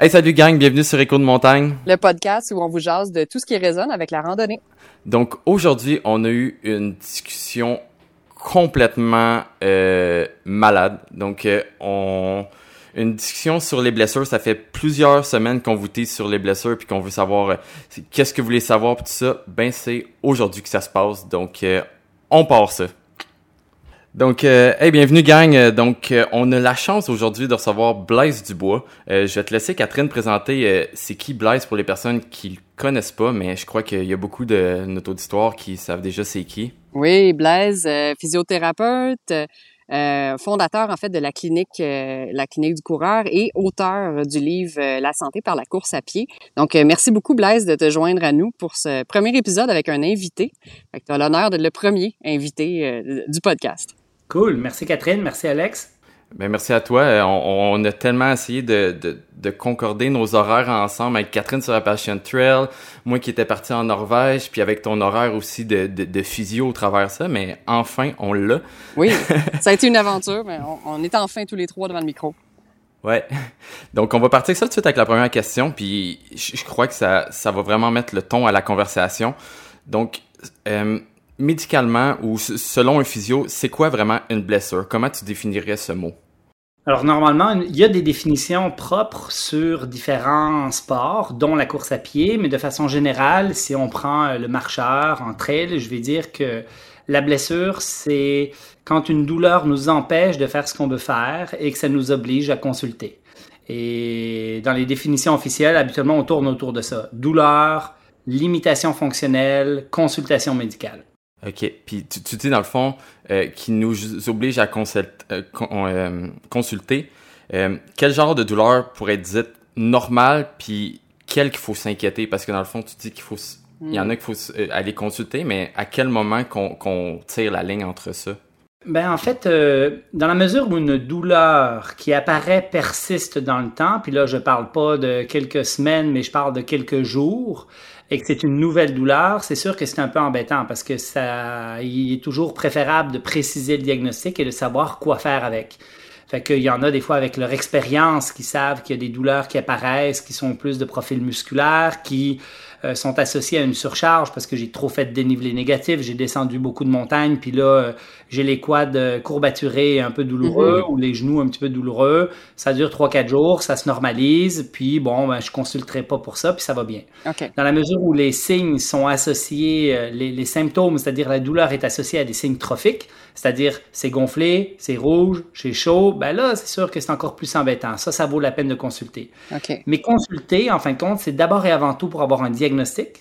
Hey, salut gang, bienvenue sur Écho de montagne. Le podcast où on vous jase de tout ce qui résonne avec la randonnée. Donc aujourd'hui, on a eu une discussion complètement euh, malade. Donc euh, on une discussion sur les blessures, ça fait plusieurs semaines qu'on vous tease sur les blessures puis qu'on veut savoir euh, qu'est-ce que vous voulez savoir puis tout ça. Ben c'est aujourd'hui que ça se passe. Donc euh, on part ça. Donc, euh, hey, bienvenue gang. Euh, donc, euh, on a la chance aujourd'hui de recevoir Blaise Dubois. Euh, je vais te laisser Catherine présenter euh, c'est qui Blaise pour les personnes qui le connaissent pas, mais je crois qu'il y a beaucoup de notre auditoire qui savent déjà c'est qui. Oui, Blaise, euh, physiothérapeute, fondateur en fait de la clinique, la clinique du coureur et auteur du livre La santé par la course à pied. Donc, merci beaucoup Blaise de te joindre à nous pour ce premier épisode avec un invité. Tu as l'honneur d'être le premier invité du podcast. Cool. Merci Catherine. Merci Alex. Ben, merci à toi. Euh, On, on a tellement essayé de, de, de concorder nos horaires ensemble avec Catherine sur la Passion Trail, moi qui étais parti en Norvège, puis avec ton horaire aussi de, de, de physio au travers de ça, mais enfin, on l'a. Oui, ça a été une aventure, mais on, on est enfin tous les trois devant le micro. Ouais. Donc, on va partir ça tout de suite avec la première question, puis je, je crois que ça, ça va vraiment mettre le ton à la conversation. Donc, euh, médicalement ou selon un physio, c'est quoi vraiment une blessure? Comment tu définirais ce mot? Alors normalement, il y a des définitions propres sur différents sports, dont la course à pied, mais de façon générale, si on prend euh, le marcheur en trail, je vais dire que la blessure, c'est quand une douleur nous empêche de faire ce qu'on veut faire et que ça nous oblige à consulter. Et dans les définitions officielles, habituellement, on tourne autour de ça. Douleur, limitation fonctionnelle, consultation médicale. OK. Puis tu, tu dis, dans le fond, euh, qui nous oblige à euh, con- euh, consulter. Euh, quel genre de douleur pourrait être dite normale, puis quel qu'il faut s'inquiéter? Parce que dans le fond, tu dis qu'il faut... y en a qu'il faut aller consulter, mais à quel moment qu'on tire la ligne entre ça? Ben en fait, euh, dans la mesure où une douleur qui apparaît persiste dans le temps, puis là je parle pas de quelques semaines, mais je parle de quelques jours, et que c'est une nouvelle douleur, c'est sûr que c'est un peu embêtant parce que ça, il est toujours préférable de préciser le diagnostic et de savoir quoi faire avec. Fait qu'il y en a des fois avec leur expérience qui savent qu'il y a des douleurs qui apparaissent, qui sont plus de profil musculaire, qui euh, sont associées à une surcharge parce que j'ai trop fait de dénivelé négatif, j'ai descendu beaucoup de montagnes, puis là euh, j'ai les quads euh, courbaturés un peu douloureux ou les genoux un petit peu douloureux. Ça dure 3-4 jours, ça se normalise, puis bon, ben, je consulterai pas pour ça, puis ça va bien. Dans la mesure où les signes sont associés, les, les symptômes, c'est-à-dire la douleur est associée à des signes trophiques, c'est-à-dire c'est gonflé, c'est rouge, c'est chaud, ben là, c'est sûr que c'est encore plus embêtant. Ça, ça vaut la peine de consulter. Mais consulter, en fin de compte, c'est d'abord et avant tout pour avoir un diagnostic,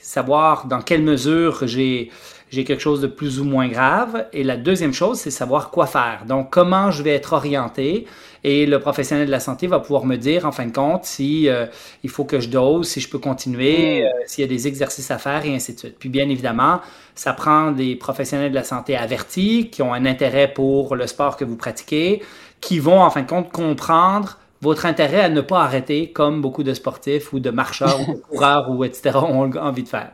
savoir dans quelle mesure j'ai j'ai quelque chose de plus ou moins grave. Et la deuxième chose, c'est savoir quoi faire. Donc, comment je vais être orienté. Et le professionnel de la santé va pouvoir me dire, en fin de compte, si euh, il faut que je dose, si je peux continuer, euh, s'il y a des exercices à faire, et ainsi de suite. Puis, bien évidemment, ça prend des professionnels de la santé avertis, qui ont un intérêt pour le sport que vous pratiquez, qui vont, en fin de compte, comprendre votre intérêt à ne pas arrêter comme beaucoup de sportifs ou de marcheurs ou de coureurs ou etc. ont envie de faire.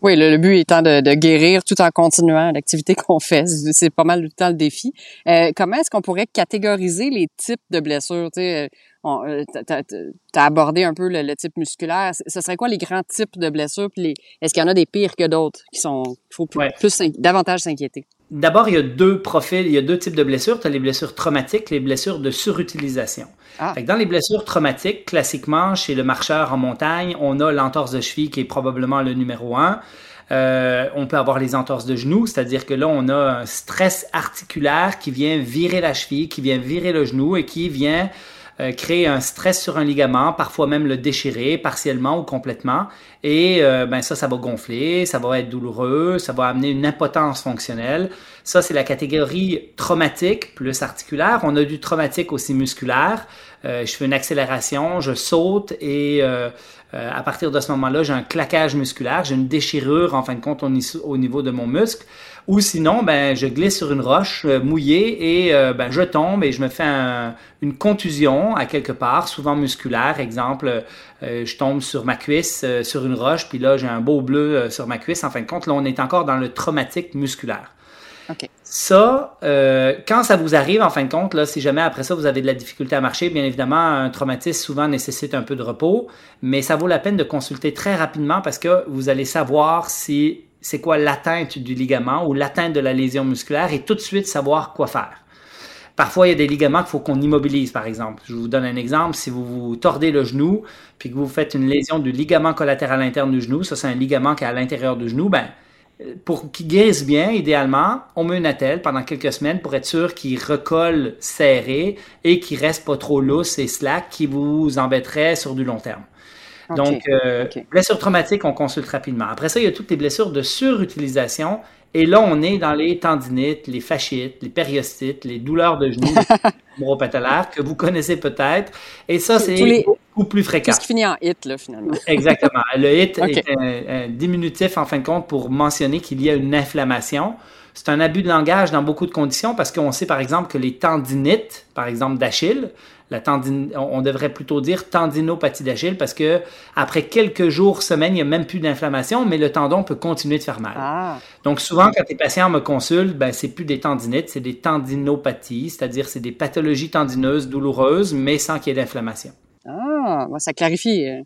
Oui, le, le but étant de, de guérir tout en continuant l'activité qu'on fait. C'est pas mal tout le temps le défi. Euh, comment est-ce qu'on pourrait catégoriser les types de blessures? Tu sais, euh, euh, t'as abordé un peu le, le type musculaire. Ce serait quoi les grands types de blessures? Puis est-ce qu'il y en a des pires que d'autres qui sont qu'il faut plus, Ouais. plus s'in- davantage s'inquiéter? D'abord, il y a deux profils, il y a deux types de blessures. Tu as les blessures traumatiques, les blessures de surutilisation. Ah. Fait que dans les blessures traumatiques, classiquement, chez le marcheur en montagne, on a l'entorse de cheville qui est probablement le numéro un. Euh, on peut avoir les entorses de genoux, c'est-à-dire que là, on a un stress articulaire qui vient virer la cheville, qui vient virer le genou et qui vient euh, créer un stress sur un ligament, parfois même le déchirer partiellement ou complètement. Et euh, ben ça, ça va gonfler, ça va être douloureux, ça va amener une impotence fonctionnelle. Ça, c'est la catégorie traumatique plus articulaire. On a du traumatique aussi musculaire. Euh, je fais une accélération, je saute et à partir de ce moment-là, j'ai un claquage musculaire, j'ai une déchirure en fin de compte au niveau de mon muscle. Ou sinon, ben, je glisse sur une roche euh, mouillée et euh, ben, je tombe et je me fais un- une contusion à quelque part, souvent musculaire. Exemple, euh, je tombe sur ma cuisse, sur une roche, puis là, j'ai un beau bleu sur ma cuisse. En fin de compte, là, on est encore dans le traumatique musculaire. Ça, euh, quand ça vous arrive, en fin de compte, là, si jamais après ça vous avez de la difficulté à marcher, bien évidemment, un traumatisme souvent nécessite un peu de repos, mais ça vaut la peine de consulter très rapidement parce que vous allez savoir si c'est quoi l'atteinte du ligament ou l'atteinte de la lésion musculaire et tout de suite savoir quoi faire. Parfois, il y a des ligaments qu'il faut qu'on immobilise, par exemple. Je vous donne un exemple. Si vous vous tordez le genou, puis que vous faites une lésion du ligament collatéral interne du genou, ça c'est un ligament qui est à l'intérieur du genou, ben, pour qu'il guérisse bien, idéalement, on met une attelle pendant quelques semaines pour être sûr qu'il recolle serré et qu'il reste pas trop lousse et slack qui vous embêterait sur du long terme. Donc, euh, blessures traumatiques, on consulte rapidement. Après ça, il y a toutes les blessures de surutilisation. Et là, on est dans les tendinites, les fasciites, les périostites, les douleurs de genoux neuropatalaires que vous connaissez peut-être. Et ça, c'est beaucoup plus fréquent. Tout ce qui finit en hit, là, finalement? Exactement. Le hit est un, diminutif, en fin de compte, pour mentionner qu'il y a une inflammation. C'est un abus de langage dans beaucoup de conditions parce qu'on sait, par exemple, que les tendinites, par exemple d'Achille, la on devrait plutôt dire tendinopathie d'Achille parce que après quelques jours, semaines, il n'y a même plus d'inflammation, mais le tendon peut continuer de faire mal. Ah. Donc souvent, quand les patients me consultent, ben, c'est plus des tendinites, c'est des tendinopathies, c'est-à-dire c'est des pathologies tendineuses douloureuses, mais sans qu'il y ait d'inflammation. Ah, ça clarifie. Euh.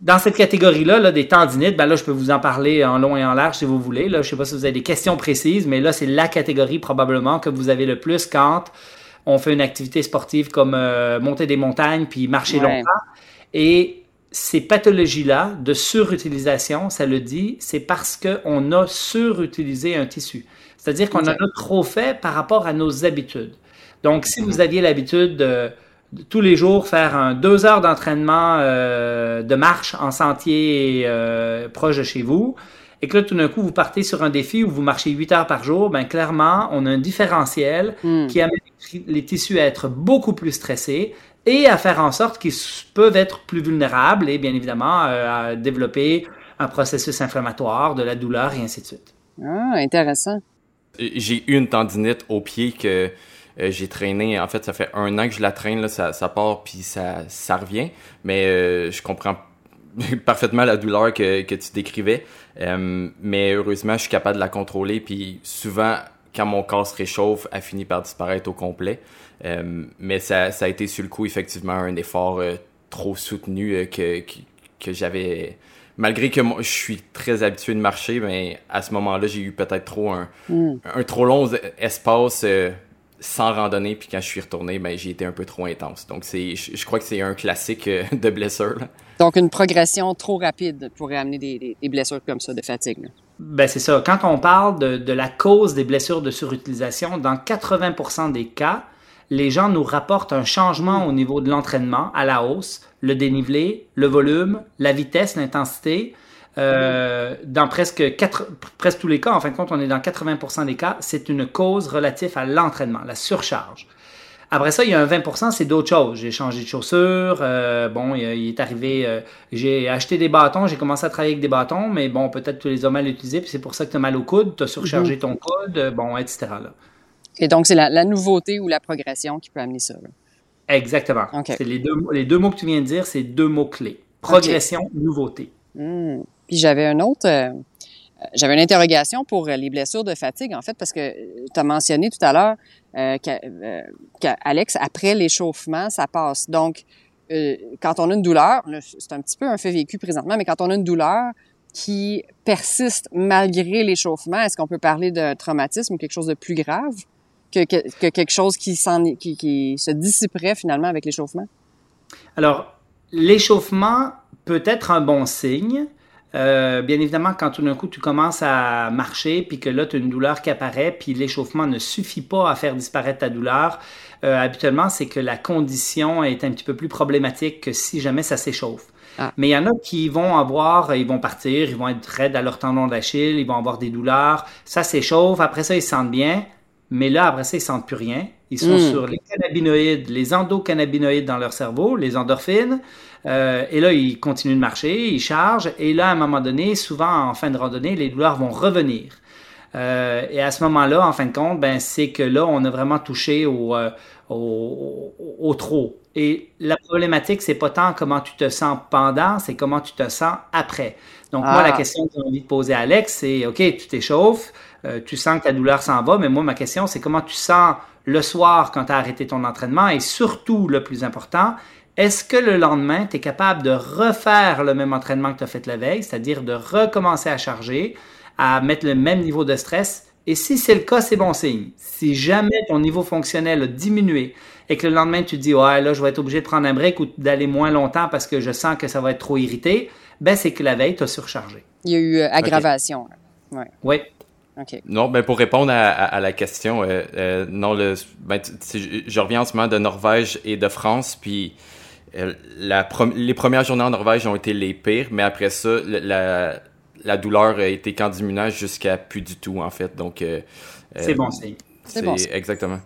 Dans cette catégorie-là, là, des tendinites, ben là, je peux vous en parler en long et en large si vous voulez. Là, je ne sais pas si vous avez des questions précises, mais là, c'est la catégorie probablement que vous avez le plus quand on fait une activité sportive comme euh, monter des montagnes puis marcher longtemps. Et ces pathologies-là de surutilisation, ça le dit, c'est parce qu'on a surutilisé un tissu. C'est-à-dire qu'on en a trop fait par rapport à nos habitudes. Donc, si vous aviez l'habitude de, tous les jours faire un deux heures d'entraînement euh, de marche en sentier euh, proche de chez vous, et que là, tout d'un coup, vous partez sur un défi où vous marchez 8 heures par jour, ben clairement, on a un différentiel hmm. qui amène les tissus à être beaucoup plus stressés et à faire en sorte qu'ils peuvent être plus vulnérables et bien évidemment euh, à développer un processus inflammatoire, de la douleur et ainsi de suite. Ah, intéressant. J'ai eu une tendinite au pied que euh, j'ai traîné. En fait, ça fait un an que je la traîne, là, ça, ça part puis ça, ça revient. Mais euh, je comprends parfaitement la douleur que, que tu décrivais. Euh, mais heureusement, je suis capable de la contrôler. Puis souvent, quand mon corps se réchauffe, elle finit par disparaître au complet. Euh, mais ça, ça a été sur le coup, effectivement, un effort euh, trop soutenu que, que, j'avais malgré que moi, je suis très habitué de marcher, mais à ce moment-là, j'ai eu peut-être trop un, hmm. un, trop long espace sans randonnée, puis quand je suis retourné, ben, j'ai été un peu trop intense. Donc, c'est, je, crois que c'est un classique euh, de blessure. Donc, une progression trop rapide pourrait amener des, des, blessures comme ça de fatigue. Ben, c'est ça. Quand on parle de, de, la cause des blessures de surutilisation, dans 80% des cas, les gens nous rapportent un changement au niveau de l'entraînement à la hausse, le dénivelé, le volume, la vitesse, l'intensité, euh, dans presque, quatre, presque tous les cas, en fin de compte, on est dans 80% des cas, c'est une cause relative à l'entraînement, la surcharge. Après ça, il y a un 20%, c'est d'autres choses. J'ai changé de chaussures, euh, bon, il, est arrivé, euh, j'ai acheté des bâtons, j'ai commencé à travailler avec des bâtons, mais bon, peut-être tu les as mal utilisés, puis c'est pour ça que tu as mal au coude, tu as surchargé mhm. ton coude, bon, etc. Et donc, c'est la, nouveauté ou la progression qui peut amener ça. Exactement. C'est les deux, les deux mots que tu viens de dire, c'est deux mots clés. Progression, nouveauté. Hmm. Puis j'avais un autre, euh, j'avais une interrogation pour les blessures de fatigue, en fait, parce que tu as mentionné tout à l'heure euh, qu'Alex, après l'échauffement, ça passe. Donc, euh, quand on a une douleur, c'est un petit peu un fait vécu présentement, mais quand on a une douleur qui persiste malgré l'échauffement, est-ce qu'on peut parler d'un traumatisme ou quelque chose de plus grave que, que, quelque chose qui, qui, qui se dissiperait finalement avec l'échauffement? Alors, l'échauffement peut être un bon signe, euh, bien évidemment, quand tout d'un coup tu commences à marcher, puis que là tu as une douleur qui apparaît, puis l'échauffement ne suffit pas à faire disparaître ta douleur, euh, habituellement c'est que la condition est un petit peu plus problématique que si jamais ça s'échauffe. Ah. Mais il y en a qui vont avoir, ils vont partir, ils vont être raides à leur tendon d'Achille, ils vont avoir des douleurs, ça s'échauffe, après ça ils se sentent bien, mais là après ça ils sentent plus rien. Ils sont hmm. sur les cannabinoïdes, les endocannabinoïdes dans leur cerveau, les endorphines. Euh, et là, ils continuent de marcher, ils chargent. Et là, à un moment donné, souvent en fin de randonnée, les douleurs vont revenir. Euh, et à ce moment-là, en fin de compte, ben, c'est que là, on a vraiment touché au, euh, au, au, trop. Et la problématique, c'est pas tant comment tu te sens pendant, c'est comment tu te sens après. Donc, moi, la ah. question que j'ai envie de poser à Alex, c'est, OK, tu t'échauffes, euh, tu sens que ta douleur s'en va, mais moi, ma question, c'est comment tu sens le soir quand tu as arrêté ton entraînement et surtout, le plus important, est-ce que le lendemain, tu es capable de refaire le même entraînement que tu as fait la veille, c'est-à-dire de recommencer à charger, à mettre le même niveau de stress? Et si c'est le cas, c'est bon signe. Si jamais ton niveau fonctionnel a diminué et que le lendemain, tu te dis, ouais, là, je vais être obligé de prendre un break ou d'aller moins longtemps parce que je sens que ça va être trop irrité, ben, c'est que la veille, tu as surchargé. Il y a eu euh, aggravation. Oui. Non, ben pour répondre à, la question, euh, euh, non, le, ben, je reviens en ce moment de Norvège et de France, puis euh, la les premières journées en Norvège ont été les pires, mais après ça, la, la douleur a été candimunage jusqu'à plus du tout, en fait. Donc, c'est bon c'est c'est bon. Exactement.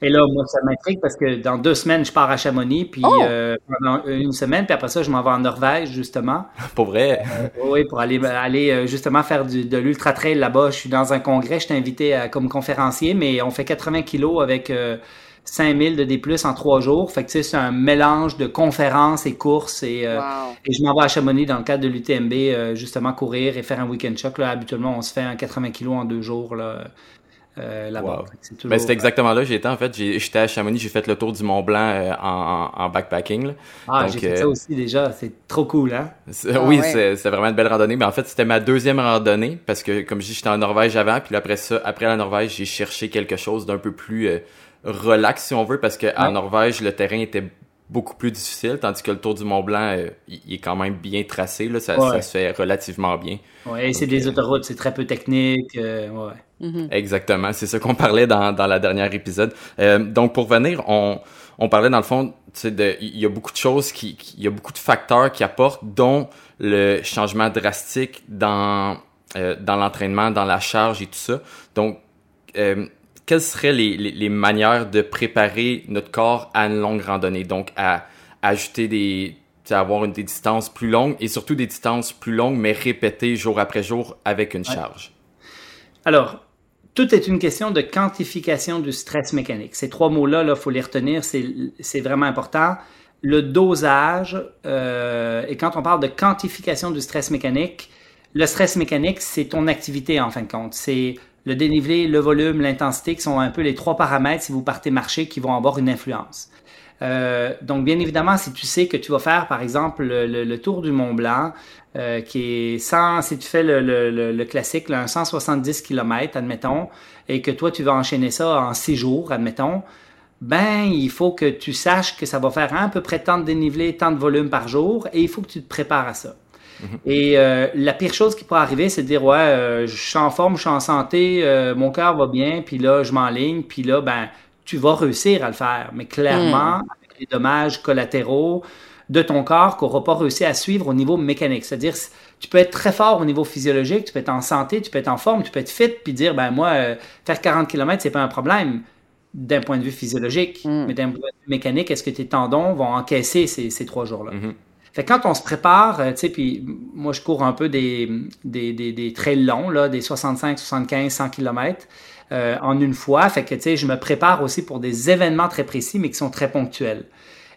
Et là, moi, ça m'intrigue parce que dans deux semaines, je pars à Chamonix, puis oh! euh, pendant une semaine, puis après ça, je m'en vais en Norvège, justement. pour vrai? Euh, oui, pour aller, aller euh, justement faire du, de l'ultra trail là-bas. Je suis dans un congrès, je suis invité comme conférencier, mais on fait 80 kilos avec 5000 de D+, en trois jours. Fait que, tu sais, c'est un mélange de conférences et courses. Et, et je m'en vais à Chamonix dans le cadre de l'UTMB, justement, courir et faire un week-end choc. Là, habituellement, on se fait un 80 kilos en deux jours. Là. Euh, là-bas. C'est ben, exactement là j'étais en fait. J'étais à Chamonix, j'ai fait le tour du Mont Blanc euh, en, en, backpacking. Ah, j'ai fait ça euh, aussi déjà. C'est trop cool, hein? oui, ah, c'est vraiment une belle randonnée. Mais en fait, c'était ma deuxième randonnée parce que, comme je dis, j'étais en Norvège avant. Puis après ça, après la Norvège, j'ai cherché quelque chose d'un peu plus relax, si on veut, parce qu'en Norvège, le terrain était beaucoup plus difficile, tandis que le Tour du Mont Blanc, il est quand même bien tracé, là, ça, ça se fait relativement bien. Oui, c'est des autoroutes, c'est très peu technique, ouais. Mm-hmm. Exactement, c'est ce qu'on parlait dans, dans la dernière épisode. Euh, donc pour venir, on, on parlait dans le fond, il y a beaucoup de choses qui, il y a beaucoup de facteurs qui apportent, dont le changement drastique dans euh, dans l'entraînement, dans la charge et tout ça. Donc euh, quelles seraient les, les, les, manières de préparer notre corps à une longue randonnée, donc à, ajouter des avoir une, des distances plus longues et surtout des distances plus longues mais répétées jour après jour avec une charge. Alors, tout est une question de quantification du stress mécanique. Ces trois mots-là, il là, faut les retenir, c'est vraiment important. Le dosage, euh, et quand on parle de quantification du stress mécanique, le stress mécanique, c'est ton activité en fin de compte. C'est le dénivelé, le volume, l'intensité qui sont un peu les trois paramètres si vous partez marcher qui vont avoir une influence. Euh, donc, bien évidemment, si tu sais que tu vas faire, par exemple, le, tour du Mont Blanc, euh, qui est 100, si tu fais le, le classique, un 170 km, admettons, et que toi, tu vas enchaîner ça en six jours, admettons, ben, il faut que tu saches que ça va faire à peu près tant de dénivelé, tant de volume par jour, et il faut que tu te prépares à ça. Mm-hmm. Et euh, la pire chose qui pourrait arriver, c'est de dire ouais, je suis en forme, je suis en santé, mon cœur va bien, puis là je m'enligne, puis là ben tu vas réussir à le faire. Mais clairement, hmm. avec les dommages collatéraux de ton corps qu'on n'aura pas réussi à suivre au niveau mécanique. C'est-à-dire, tu peux être très fort au niveau physiologique, tu peux être en santé, tu peux être en forme, tu peux être fit, puis dire, ben moi, euh, faire 40 km, c'est pas un problème d'un point de vue physiologique. Hmm. Mais d'un point de vue mécanique, est-ce que tes tendons vont encaisser ces, ces trois jours-là? Mm-hmm. Fait quand on se prépare, euh, tu sais, puis moi, je cours un peu des, des, des, trails longs, là, des 65, 75, 100 km. Euh, en une fois. Fait que, tu sais, je me prépare aussi pour des événements très précis, mais qui sont très ponctuels.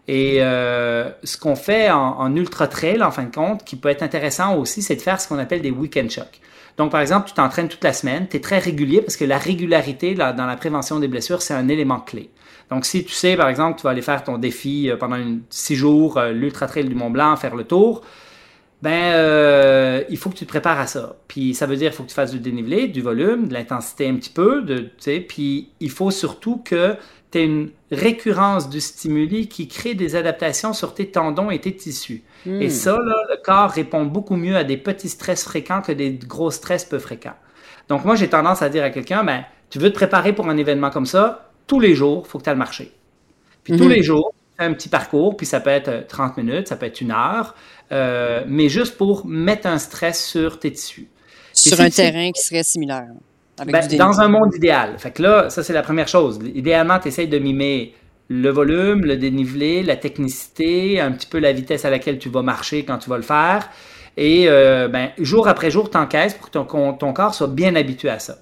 Et euh, ce qu'on fait en, ultra trail, en fin de compte, qui peut être intéressant aussi, c'est de faire ce qu'on appelle des week-end shocks. Donc, par exemple, tu t'entraînes toute la semaine, tu es très régulier parce que la régularité dans la prévention des blessures, c'est un élément clé. Donc, si tu sais, par exemple, tu vas aller faire ton défi euh, pendant six jours, l'Ultra Trail du Mont Blanc, faire le tour, ben euh, il faut que tu te prépares à ça. Puis ça veut dire qu'il faut que tu fasses du dénivelé, du volume, de l'intensité un petit peu, de, puis il faut surtout que tu aies une récurrence du stimuli qui crée des adaptations sur tes tendons et tes tissus. Hmm. Et ça, là, le corps répond beaucoup mieux à des petits stress fréquents que des gros stress peu fréquents. Donc moi, j'ai tendance à dire à quelqu'un, ben, tu veux te préparer pour un événement comme ça, tous les jours, il faut que tu ailles marcher. Puis tous hmm. les jours, un petit parcours, puis ça peut être 30 minutes, ça peut être une heure, euh, mais juste pour mettre un stress sur tes tissus. Sur un terrain qui serait similaire. Ben, dans un monde idéal. Fait que là, ça c'est la première chose. Idéalement, tu essaies de mimer le volume, le dénivelé, la technicité, un petit peu la vitesse à laquelle tu vas marcher quand tu vas le faire. Et euh, ben, jour après jour, tu encaisses pour que ton, ton, corps soit bien habitué à ça.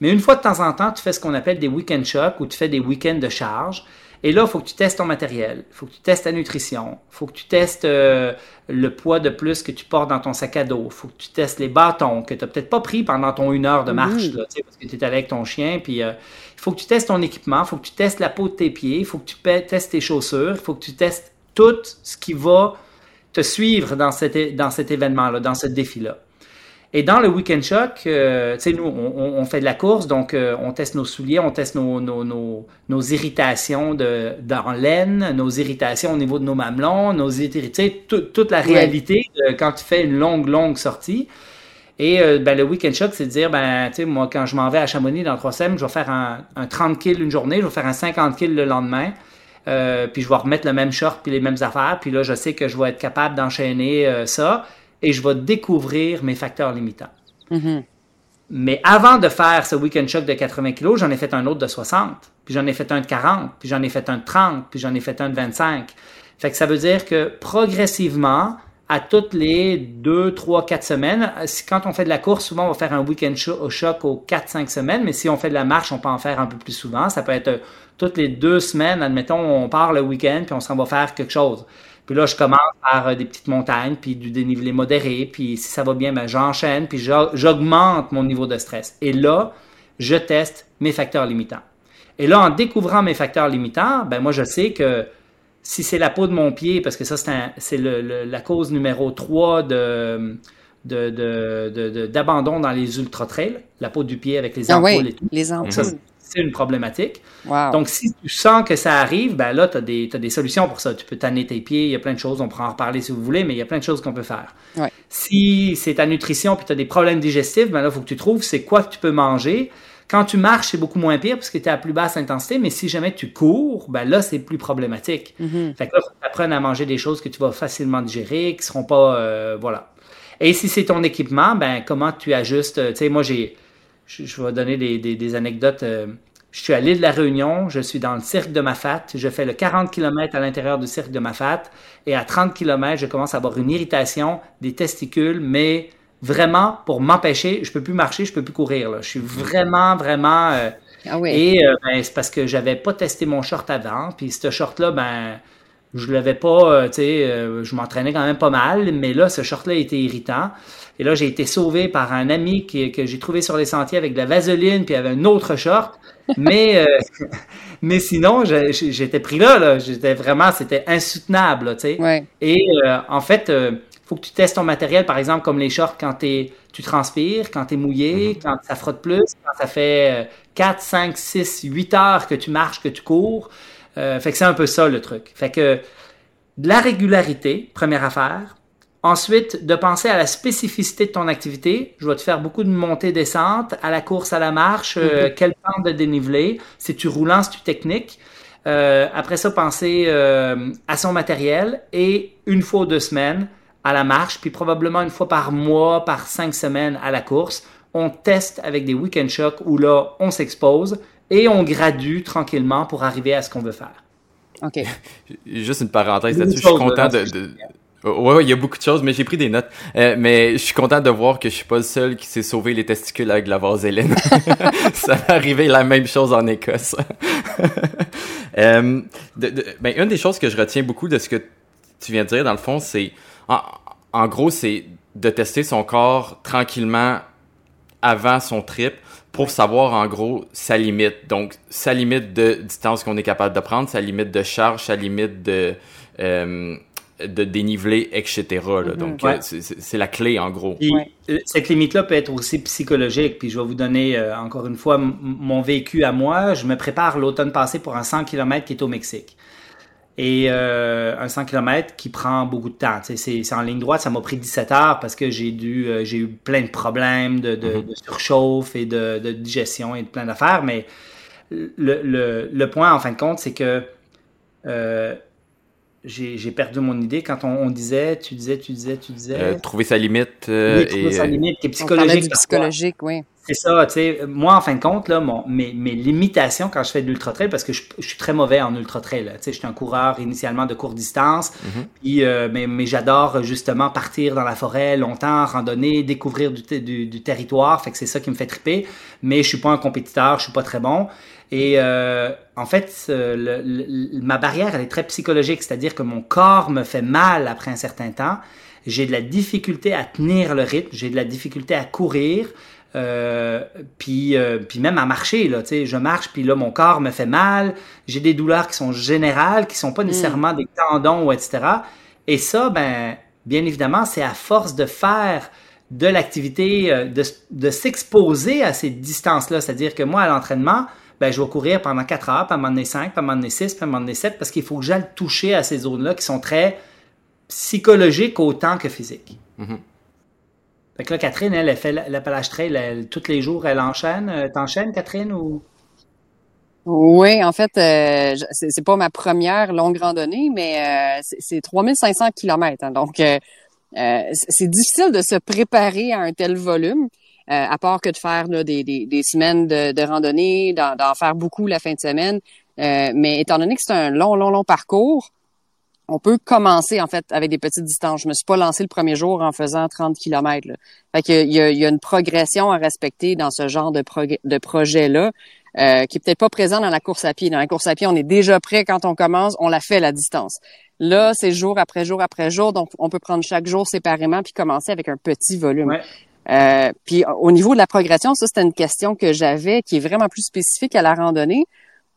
Mais une fois de temps en temps, tu fais ce qu'on appelle des week-end shocks ou tu fais des week-ends de charge. Et là, il faut que tu testes ton matériel, il faut que tu testes ta nutrition, il faut que tu testes euh, le poids de plus que tu portes dans ton sac à dos, il faut que tu testes les bâtons que tu n'as peut-être pas pris pendant ton une heure de marche, là, parce que tu es avec ton chien. Puis euh, il faut que tu testes ton équipement, il faut que tu testes la peau de tes pieds, il faut que tu testes tes chaussures, il faut que tu testes tout ce qui va te suivre dans cet, dans cet événement-là, dans ce défi-là. Et dans le Weekend Shock, euh, tu sais, nous, on, on, fait de la course, donc euh, on teste nos souliers, on teste nos, nos, nos, nos irritations de, dans laine, nos irritations au niveau de nos mamelons, nos irritations, toute la réalité de, quand tu fais une longue, longue sortie. Et euh, ben, le Weekend Shock, c'est de dire, ben, tu sais, moi, quand je m'en vais à Chamonix dans trois semaines, je vais faire un, un 30 kills une journée, je vais faire un 50 kills le lendemain. Puis je vais remettre le même short puis les mêmes affaires. Puis là, je sais que je vais être capable d'enchaîner ça et je vais découvrir mes facteurs limitants. Mm-hmm. Mais avant de faire ce week-end shock de 80 kg, j'en ai fait un autre de 60, puis j'en ai fait un de 40, puis j'en ai fait un de 30, puis j'en ai fait un de 25. Fait que ça veut dire que progressivement, à toutes les 2, 3, 4 semaines, quand on fait de la course, souvent on va faire un week-end shock aux 4-5 semaines, mais si on fait de la marche, on peut en faire un peu plus souvent. Ça peut être toutes les deux semaines, admettons, on part le week-end, puis on s'en va faire quelque chose. Puis là, je commence par euh, des petites montagnes, puis du dénivelé modéré, puis si ça va bien, ben, j'enchaîne, puis j'augmente mon niveau de stress. Et là, je teste mes facteurs limitants. Et là, en découvrant mes facteurs limitants, ben moi, je sais que si c'est la peau de mon pied, parce que ça, c'est la cause numéro 3 de, d'abandon dans les ultra-trails, la peau du pied avec les ah ampoules et tout. les ampoules c'est une problématique. Donc, si tu sens que ça arrive, ben là, tu as, des solutions pour ça. Tu peux tanner tes pieds, il y a plein de choses, on pourra en reparler si vous voulez, mais il y a plein de choses qu'on peut faire. Si c'est ta nutrition puis tu as des problèmes digestifs, ben là, il faut que tu trouves c'est quoi que tu peux manger. Quand tu marches, c'est beaucoup moins pire parce que tu es à plus basse intensité, mais si jamais tu cours, ben là, c'est plus problématique. Mm-hmm. Fait que là, faut que tu apprennes à manger des choses que tu vas facilement digérer, qui seront pas, euh, voilà. Et si c'est ton équipement, ben comment tu ajustes, tu sais, moi, j'ai, je, vais donner des, anecdotes. Euh, je suis à l'île de la Réunion, je suis dans le cirque de Mafat, je fais le 40 km à l'intérieur du cirque de Mafat, et à 30 km, je commence à avoir une irritation des testicules, mais vraiment pour m'empêcher, je peux plus marcher, je peux plus courir. Là. Je suis vraiment, vraiment. Euh, ah oui. Et euh, ben, c'est parce que j'avais pas testé mon short avant, puis ce short-là, ben je l'avais pas, tu sais, je m'entraînais quand même pas mal, mais là, ce short-là était irritant. Et là, j'ai été sauvé par un ami qui, que j'ai trouvé sur les sentiers avec de la vaseline, puis il avait un autre short. Mais, euh, mais sinon, j'étais pris là, là. J'étais vraiment, c'était insoutenable, tu sais. Et euh, en fait, il euh, faut que tu testes ton matériel, par exemple, comme les shorts quand es, tu transpires, quand tu es mouillé, mm-hmm. quand ça frotte plus, quand ça fait 4, 5, 6, 8 heures que tu marches, que tu cours. fait que c'est un peu ça le truc. Fait que de la régularité, première affaire. Ensuite, de penser à la spécificité de ton activité. Je vais te faire beaucoup de montées-descentes, à la course, à la marche, euh, quel temps de dénivelé, si tu roulant, si tu technique. Euh, après ça, penser euh, à son matériel et une fois ou deux semaines à la marche, puis probablement une fois par mois, par cinq semaines à la course. On teste avec des week-end shocks où là, on s'expose et on gradue tranquillement pour arriver à ce qu'on veut faire. OK. Juste une parenthèse là-dessus. Je suis content de, Ouais, ouais, il y a beaucoup de choses, mais j'ai pris des notes. Euh, mais je suis content de voir que je suis pas le seul qui s'est sauvé les testicules avec la vaseline. ça va arriver la même chose en Écosse. euh, ben, une des choses que je retiens beaucoup de ce que tu viens de dire, dans le fond, c'est... En, en gros, c'est de tester son corps tranquillement avant son trip pour savoir en gros sa limite. Donc, sa limite de distance qu'on est capable de prendre, sa limite de charge, sa limite de... Euh, de déniveler, etc. Mhm. Donc, euh, c'est la clé, en gros. Euh, cette limite-là peut être aussi psychologique. Puis, je vais vous donner, euh, encore une fois, mon vécu à moi. Je me prépare l'automne passé pour un 100 km qui est au Mexique. Et un 100 km qui prend beaucoup de temps. C'est en ligne droite, ça m'a pris 17 heures parce que j'ai dû j'ai eu plein de problèmes de, de, mhm. de surchauffe et de, digestion et de plein d'affaires. Mais le, le, le, point, en fin de compte, c'est que j'ai perdu mon idée quand on, disait, tu disais, tu disais, tu disais. Euh, trouver sa limite. Euh, trouver sa limite, qui est psychologique. psychologique, oui. C'est ça, tu sais. Moi, en fin de compte, là, mon, mes, mes limitations quand je fais de l'ultra trail, parce que je, suis très mauvais en ultra trail. Tu sais, je suis un coureur initialement de courte distance, puis, euh, mais, mais j'adore justement partir dans la forêt longtemps, randonner, découvrir du, du, du territoire. Fait que c'est ça qui me fait triper. Mais je suis pas un compétiteur, je suis pas très bon. Et euh, en fait, ma barrière, elle est très psychologique, c'est-à-dire que mon corps me fait mal après un certain temps. J'ai de la difficulté à tenir le rythme, j'ai de la difficulté à courir, euh, puis, euh, puis même à marcher, là, tu sais, je marche, puis là, mon corps me fait mal, j'ai des douleurs qui sont générales, qui sont pas mm. nécessairement des tendons, ou etc. Et ça, ben, bien évidemment, c'est à force de faire de l'activité, euh, de, de s'exposer à ces distances-là. C'est-à-dire que moi, à l'entraînement, ben, je vais courir pendant 4 heures, puis à un moment donné 5, puis à un moment donné 6, puis à un moment donné 7, parce qu'il faut que j'aille toucher à ces zones-là qui sont très psychologiques autant que physiques. Mm-hmm. Fait que là, Catherine, elle, elle fait l'Appalache Trail elle, tous les jours, elle enchaîne. Euh, t'enchaînes, Catherine, ou? Oui, en fait, euh, c'est pas ma première longue randonnée, mais euh, c'est 3500 kilomètres. Hein, donc, euh, c'est difficile de se préparer à un tel volume, à part que de faire des, des, des, semaines de, de randonnée, d'en faire beaucoup la fin de semaine. mais étant donné que c'est un long, long, long parcours, on peut commencer en fait avec des petites distances. Je me suis pas lancé le premier jour en faisant 30 km. Là. Fait que, il, y a, il y a une progression à respecter dans ce genre de, de projet-là. Euh, qui est peut-être pas présent dans la course à pied. Dans la course à pied, on est déjà prêt quand on commence, on la fait la distance. Là, c'est jour après jour après jour, donc on peut prendre chaque jour séparément puis commencer avec un petit volume. Euh, puis au niveau de la progression, ça c'était une question que j'avais qui est vraiment plus spécifique à la randonnée.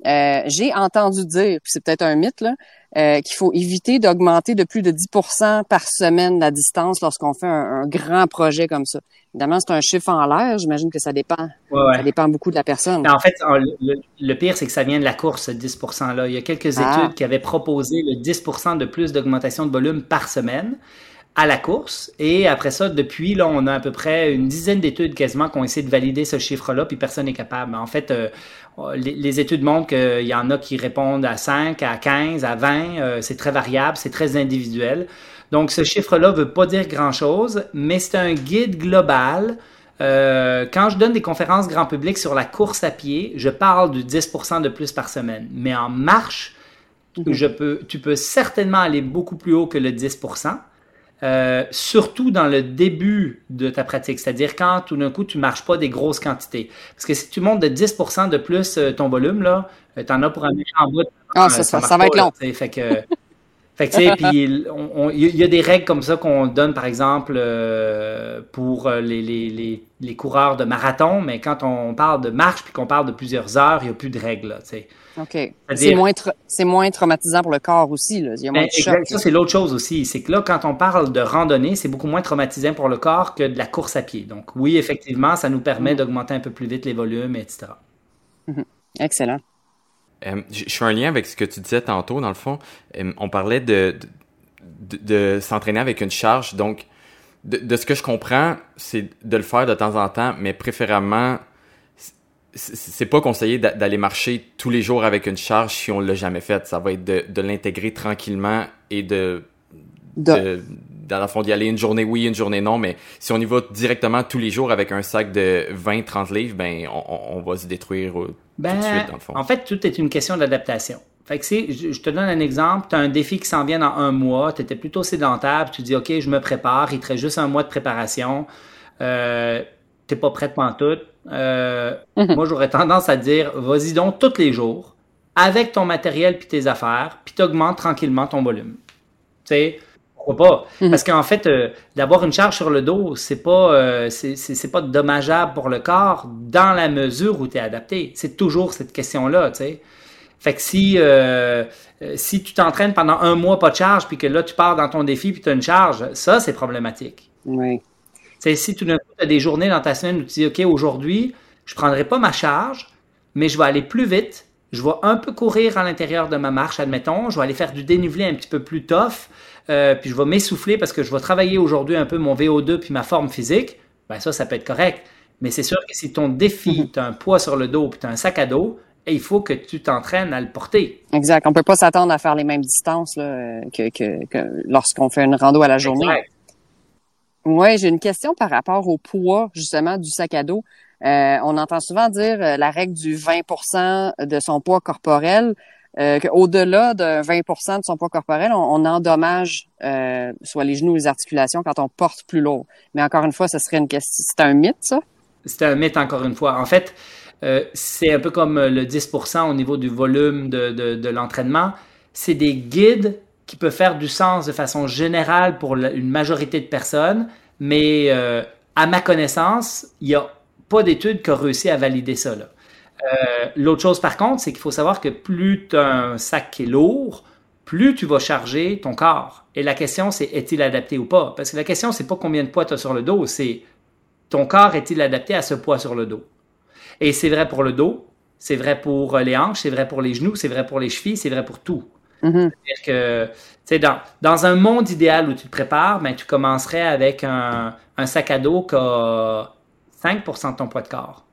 Euh, j'ai entendu dire, puis c'est peut-être un mythe, là, euh, qu'il faut éviter d'augmenter de plus de 10% par semaine la distance lorsqu'on fait un, grand projet comme ça. Évidemment, c'est un chiffre en l'air. J'imagine que ça dépend. Ça dépend beaucoup de la personne. En fait, le, pire, c'est que ça vient de la course, ce 10 %-là. Il y a quelques ah. études qui avaient proposé le 10% de plus d'augmentation de volume par semaine à la course. Et après ça, depuis, là, on a à peu près une dizaine d'études quasiment qui ont essayé de valider ce chiffre-là, puis personne n'est capable. En fait, euh, les, études montrent qu'il y en a qui répondent à 5, à 15, à 20. Euh, c'est très variable, c'est très individuel. Donc, ce chiffre-là ne veut pas dire grand-chose, mais c'est un guide global. Euh, quand je donne des conférences grand public sur la course à pied, je parle du 10% de plus par semaine. Mais en marche, mhm. je peux, tu peux certainement aller beaucoup plus haut que le 10%. Euh, surtout dans le début de ta pratique, c'est-à-dire quand tout d'un coup tu marches pas des grosses quantités. Parce que si tu montes de 10% de plus euh, ton volume, là, euh, tu en as pour un méchant bout. Ah, ça, ça, va être long. fait que, fait que, tu sais, puis il y a des règles comme ça qu'on donne, par exemple, pour les, les, les, les, coureurs de marathon, mais quand on parle de marche puis qu'on parle de plusieurs heures, il n'y a plus de règles, tu sais. OK. C'est moins, moins traumatisant pour le corps aussi. Là. Il y a moins ben, de choc, ça, c'est l'autre chose aussi. C'est que là, quand on parle de randonnée, c'est beaucoup moins traumatisant pour le corps que de la course à pied. Donc, oui, effectivement, ça nous permet mm-hmm. d'augmenter un peu plus vite les volumes, etc. Mm-hmm. Excellent. Euh, je fais un lien avec ce que tu disais tantôt, dans le fond. Euh, on parlait de, de, de s'entraîner avec une charge. Donc, de, de, ce que je comprends, c'est de le faire de temps en temps, mais préférablement c'est pas conseillé d'aller marcher tous les jours avec une charge si on l'a jamais fait. Ça va être de, l'intégrer tranquillement et de, dans le fond d'y aller une journée oui, une journée non. Mais si on y va directement tous les jours avec un sac de 20-30 livres, ben on, on, va se détruire euh, tout de ben, suite dans le fond. En fait, tout est une question d'adaptation. Fait que si, je te donne un exemple, tu as un défi qui s'en vient dans un mois, tu étais plutôt sédentaire, tu dis OK, je me prépare, il te reste juste un mois de préparation. Euh, t'es pas prête pour tout. Euh, mhm. Moi, j'aurais tendance à dire, vas-y donc tous les jours, avec ton matériel puis tes affaires, puis t'augmentes tranquillement ton volume. Tu sais, pourquoi pas? Mhm. Parce qu'en fait, euh, d'avoir une charge sur le dos, c'est pas, euh, c'est pas dommageable pour le corps dans la mesure où tu es adapté. C'est toujours cette question-là, tu sais. Fait que si, si tu t'entraînes pendant un mois pas de charge, puis que là, tu pars dans ton défi, puis tu as une charge, ça, c'est problématique. Oui. C'est si tout d'un coup, tu as des journées dans ta semaine où tu dis, OK, aujourd'hui, je ne prendrai pas ma charge, mais je vais aller plus vite. Je vais un peu courir à l'intérieur de ma marche, admettons. Je vais aller faire du dénivelé un petit peu plus tough. Euh, puis je vais m'essouffler parce que je vais travailler aujourd'hui un peu mon VO2 puis ma forme physique. Ben ça, ça peut être correct. Mais c'est sûr que si ton défi, mhm. tu as un poids sur le dos puis tu as un sac à dos, il faut que tu t'entraînes à le porter. Exact. On peut pas s'attendre à faire les mêmes distances là, que, que, que lorsqu'on fait une rando à la journée. Exact. Oui, j'ai une question par rapport au poids justement du sac à dos. Euh, on entend souvent dire euh, la règle du 20% de son poids corporel, euh, qu'au-delà de 20 de son poids corporel, on, endommage euh, soit les genoux ou les articulations quand on porte plus lourd. Mais encore une fois, ce serait une question. C'est un mythe, ça? C'est un mythe, encore une fois. En fait, euh, c'est un peu comme le 10% au niveau du volume de, de, l'entraînement. C'est des guides qui peuvent faire du sens de façon générale pour une majorité de personnes, mais euh, à ma connaissance, il n'y a pas d'étude qui a réussi à valider ça. Euh, l'autre chose, par contre, c'est qu'il faut savoir que plus tu as un sac qui est lourd, plus tu vas charger ton corps. Et la question, c'est est-il adapté ou pas? Parce que la question, c'est pas combien de poids tu as sur le dos, c'est ton corps est-il adapté à ce poids sur le dos? Et c'est vrai pour le dos, c'est vrai pour les hanches, c'est vrai pour les genoux, c'est vrai pour les chevilles, c'est vrai pour tout. Mm-hmm. C'est-à-dire que, dans, dans un monde idéal où tu te prépares, ben, tu commencerais avec un, un sac à dos qui a 5% de ton poids de corps.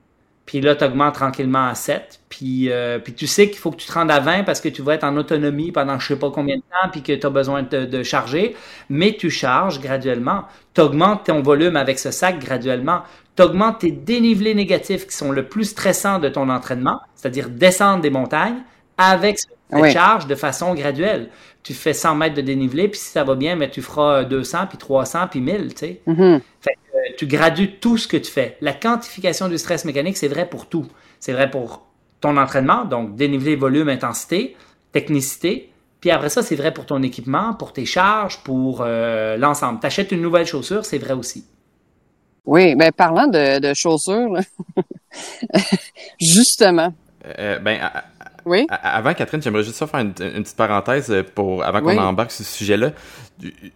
Puis là, tu augmentes tranquillement à 7. Puis, euh, puis tu sais qu'il faut que tu te rendes à 20 parce que tu vas être en autonomie pendant je sais pas combien de temps, puis que tu as besoin de, de, charger. Mais tu charges graduellement. Tu augmentes ton volume avec ce sac graduellement. Tu augmentes tes dénivelés négatifs qui sont le plus stressants de ton entraînement, c'est-à-dire descendre des montagnes, avec cette charge de façon graduelle. Tu fais 100 mètres de dénivelé, puis si ça va bien, mais tu feras 200, puis 300, puis 1000, tu sais. Mm-hmm. fait, tu gradues tout ce que tu fais. La quantification du stress mécanique, c'est vrai pour tout. C'est vrai pour ton entraînement, donc dénivelé, volume, intensité, technicité. Puis après ça, c'est vrai pour ton équipement, pour tes charges, pour euh, l'ensemble. Tu achètes une nouvelle chaussure, c'est vrai aussi. Oui, mais ben, parlant de, chaussures, justement. Euh, ben, oui? Avant, Catherine, j'aimerais juste faire une, petite parenthèse pour avant qu'on embarque sur ce sujet-là.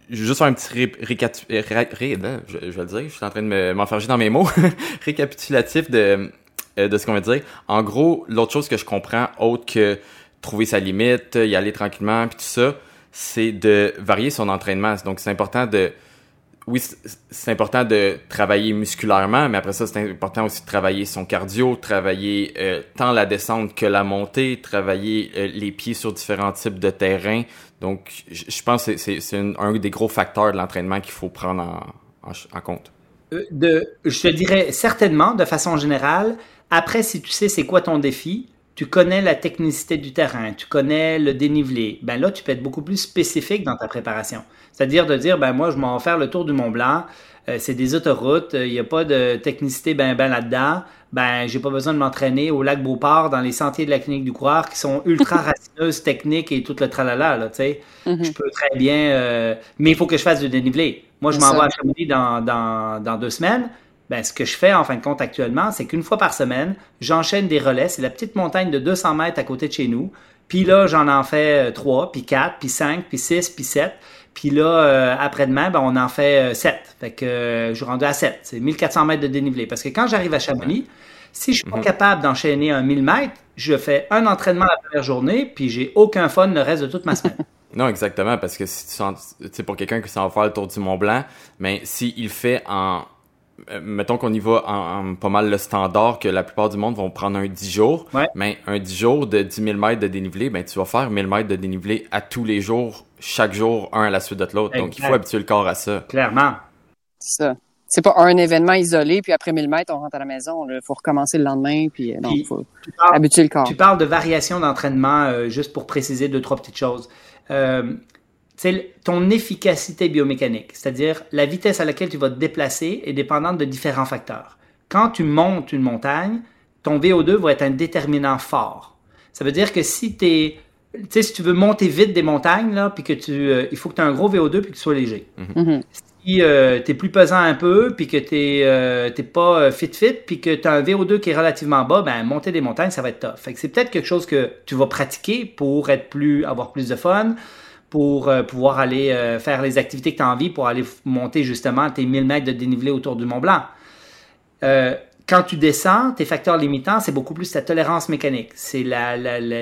Juste faire un petit récapitulatif. je, vais le dire, je suis en train de m'enfarger dans mes mots. récapitulatif de, euh, de ce qu'on va dire. En gros, l'autre chose que je comprends, autre que trouver sa limite, y aller tranquillement, puis tout ça, c'est de varier son entraînement. Donc, c'est important de oui, c'est important de travailler musculairement, mais après ça, c'est important aussi de travailler son cardio, travailler euh, tant la descente que la montée, travailler euh, les pieds sur différents types de terrain. Donc, je pense que c'est un des gros facteurs de l'entraînement qu'il faut prendre en, compte. Euh, je te dirais certainement, de façon générale. Après, si tu sais c'est quoi ton défi, tu connais la technicité du terrain, tu connais le dénivelé, ben là, tu peux être beaucoup plus spécifique dans ta préparation. C'est-à-dire de dire, ben moi, je m'en vais faire le tour du Mont Blanc, euh, c'est des autoroutes, il n'y a pas de technicité ben, ben là-dedans, ben j'ai pas besoin de m'entraîner au lac Beauport dans les sentiers de la clinique du coureur qui sont ultra racineuses, techniques et tout le tralala, là, tu sais. Mm-hmm. Je peux très bien... Euh, mais il faut que je fasse du dénivelé. Moi, je m'en vais à Chamonix dans, dans, dans deux semaines ben, ce que je fais en fin de compte actuellement, c'est qu'une fois par semaine, j'enchaîne des relais. C'est la petite montagne de 200 mètres à côté de chez nous. Puis là, j'en en fais 3, euh, puis 4, puis 5, puis 6, puis 7. Puis là, euh, après-demain, ben, on en fait 7. Euh, fait que je suis rendu à 7. C'est 1400 mètres de dénivelé. Parce que quand j'arrive à Chamonix, si je suis pas mhm. capable d'enchaîner un 1000 mètres, je fais un entraînement la première journée, puis j'ai aucun fun le reste de toute ma semaine. Non, exactement, parce que si tu sens, pour quelqu'un qui s'en va faire le tour du Mont Blanc, mais s'il fait en euh, mettons qu'on y va en, pas mal le standard que la plupart du monde vont prendre un 10 jours. Mais un 10 jours de 10 000 mètres de dénivelé, ben, tu vas faire 1000 mètres de dénivelé à tous les jours, chaque jour, un à la suite de l'autre. Donc, il faut habituer le corps à ça. Clairement. C'est ça. C'est pas un événement isolé, puis après 1000 mètres, on rentre à la maison. Il faut recommencer le lendemain, puis euh, il faut habituer le corps. Tu parles de variation d'entraînement, euh, juste pour préciser deux, trois petites choses. Euh, c'est ton efficacité biomécanique, c'est-à-dire la vitesse à laquelle tu vas te déplacer est dépendante de différents facteurs. Quand tu montes une montagne, ton VO2 va être un déterminant fort. Ça veut dire que si tu si tu veux monter vite des montagnes, là, puis que tu, euh, il faut que tu aies un gros VO2 puis que tu sois léger. Mhm. Mhm. Si euh, tu es plus pesant un peu, puis que tu n'es euh, pas fit-fit, puis que tu as un VO2 qui est relativement bas, ben monter des montagnes, ça va être tough. c'est peut-être quelque chose que tu vas pratiquer pour être plus, avoir plus de fun, pour euh, pouvoir aller euh, faire les activités que tu as envie pour aller monter justement tes 1000 mètres de dénivelé autour du Mont Blanc. Euh, quand tu descends, tes facteurs limitants, c'est beaucoup plus ta tolérance mécanique. C'est la,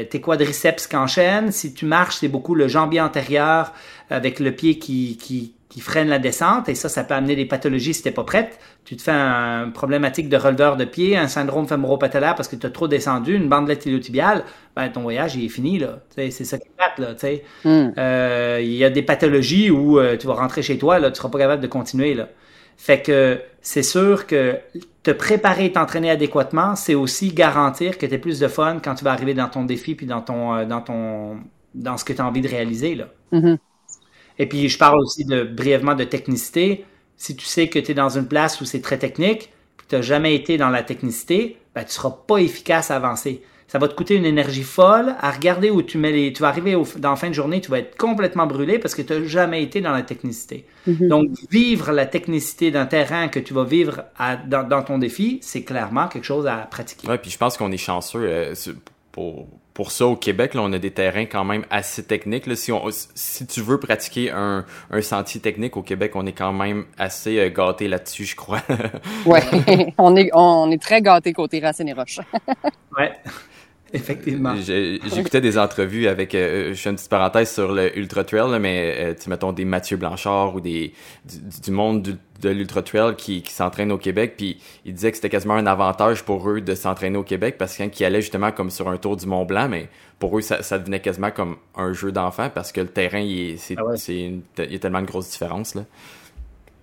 tes quadriceps qui enchaînent. Si tu marches, c'est beaucoup le jambier antérieur avec le pied qui, qui, qui freine la descente et ça, ça peut amener des pathologies si t'es pas prête. Tu te fais un problématique de releveur de pied, un syndrome fémoro-patellaire parce que tu as trop descendu, une bandelette iliotibiale, ben ton voyage il est fini là. C'est ça qui est là. Hmm. Euh, il y a des pathologies où euh, tu vas rentrer chez toi là, tu seras pas capable de continuer là. Fait que c'est sûr que te préparer et t'entraîner adéquatement, c'est aussi garantir que tu as plus de fun quand tu vas arriver dans ton défi puis dans ton euh, dans ton dans ce que tu as envie de réaliser là. Mm-hmm. Et puis, je parle aussi de brièvement de technicité. Si tu sais que tu es dans une place où c'est très technique, tu n'as jamais été dans la technicité, ben, tu ne seras pas efficace à avancer. Ça va te coûter une énergie folle à regarder où tu mets les. Tu vas arriver dans la fin de journée, tu vas être complètement brûlé parce que tu n'as jamais été dans la technicité. Mm-hmm. Donc, vivre la technicité d'un terrain que tu vas vivre dans, ton défi, c'est clairement quelque chose à pratiquer. Oui, puis je pense qu'on est chanceux. Euh, pour, pour ça, au Québec, là, on a des terrains quand même assez techniques. Là. Si, on, si tu veux pratiquer un, un sentier technique au Québec, on est quand même assez euh, gâté là-dessus, je crois. ouais, on est, on est très gâté côté Racine et Roche. ouais. Effectivement. J'écoutais des entrevues avec, euh, je fais une petite parenthèse sur le Ultra Trail, mais euh, tu mettons des Mathieu Blanchard ou des du, monde de l'Ultra Trail qui, qui s'entraînent au Québec, puis ils disaient que c'était quasiment un avantage pour eux de s'entraîner au Québec parce qu'ils allaient justement comme sur un tour du Mont Blanc, mais pour eux ça, ça devenait quasiment comme un jeu d'enfant parce que le terrain il, c'est, ah il y a tellement de grosses différences là.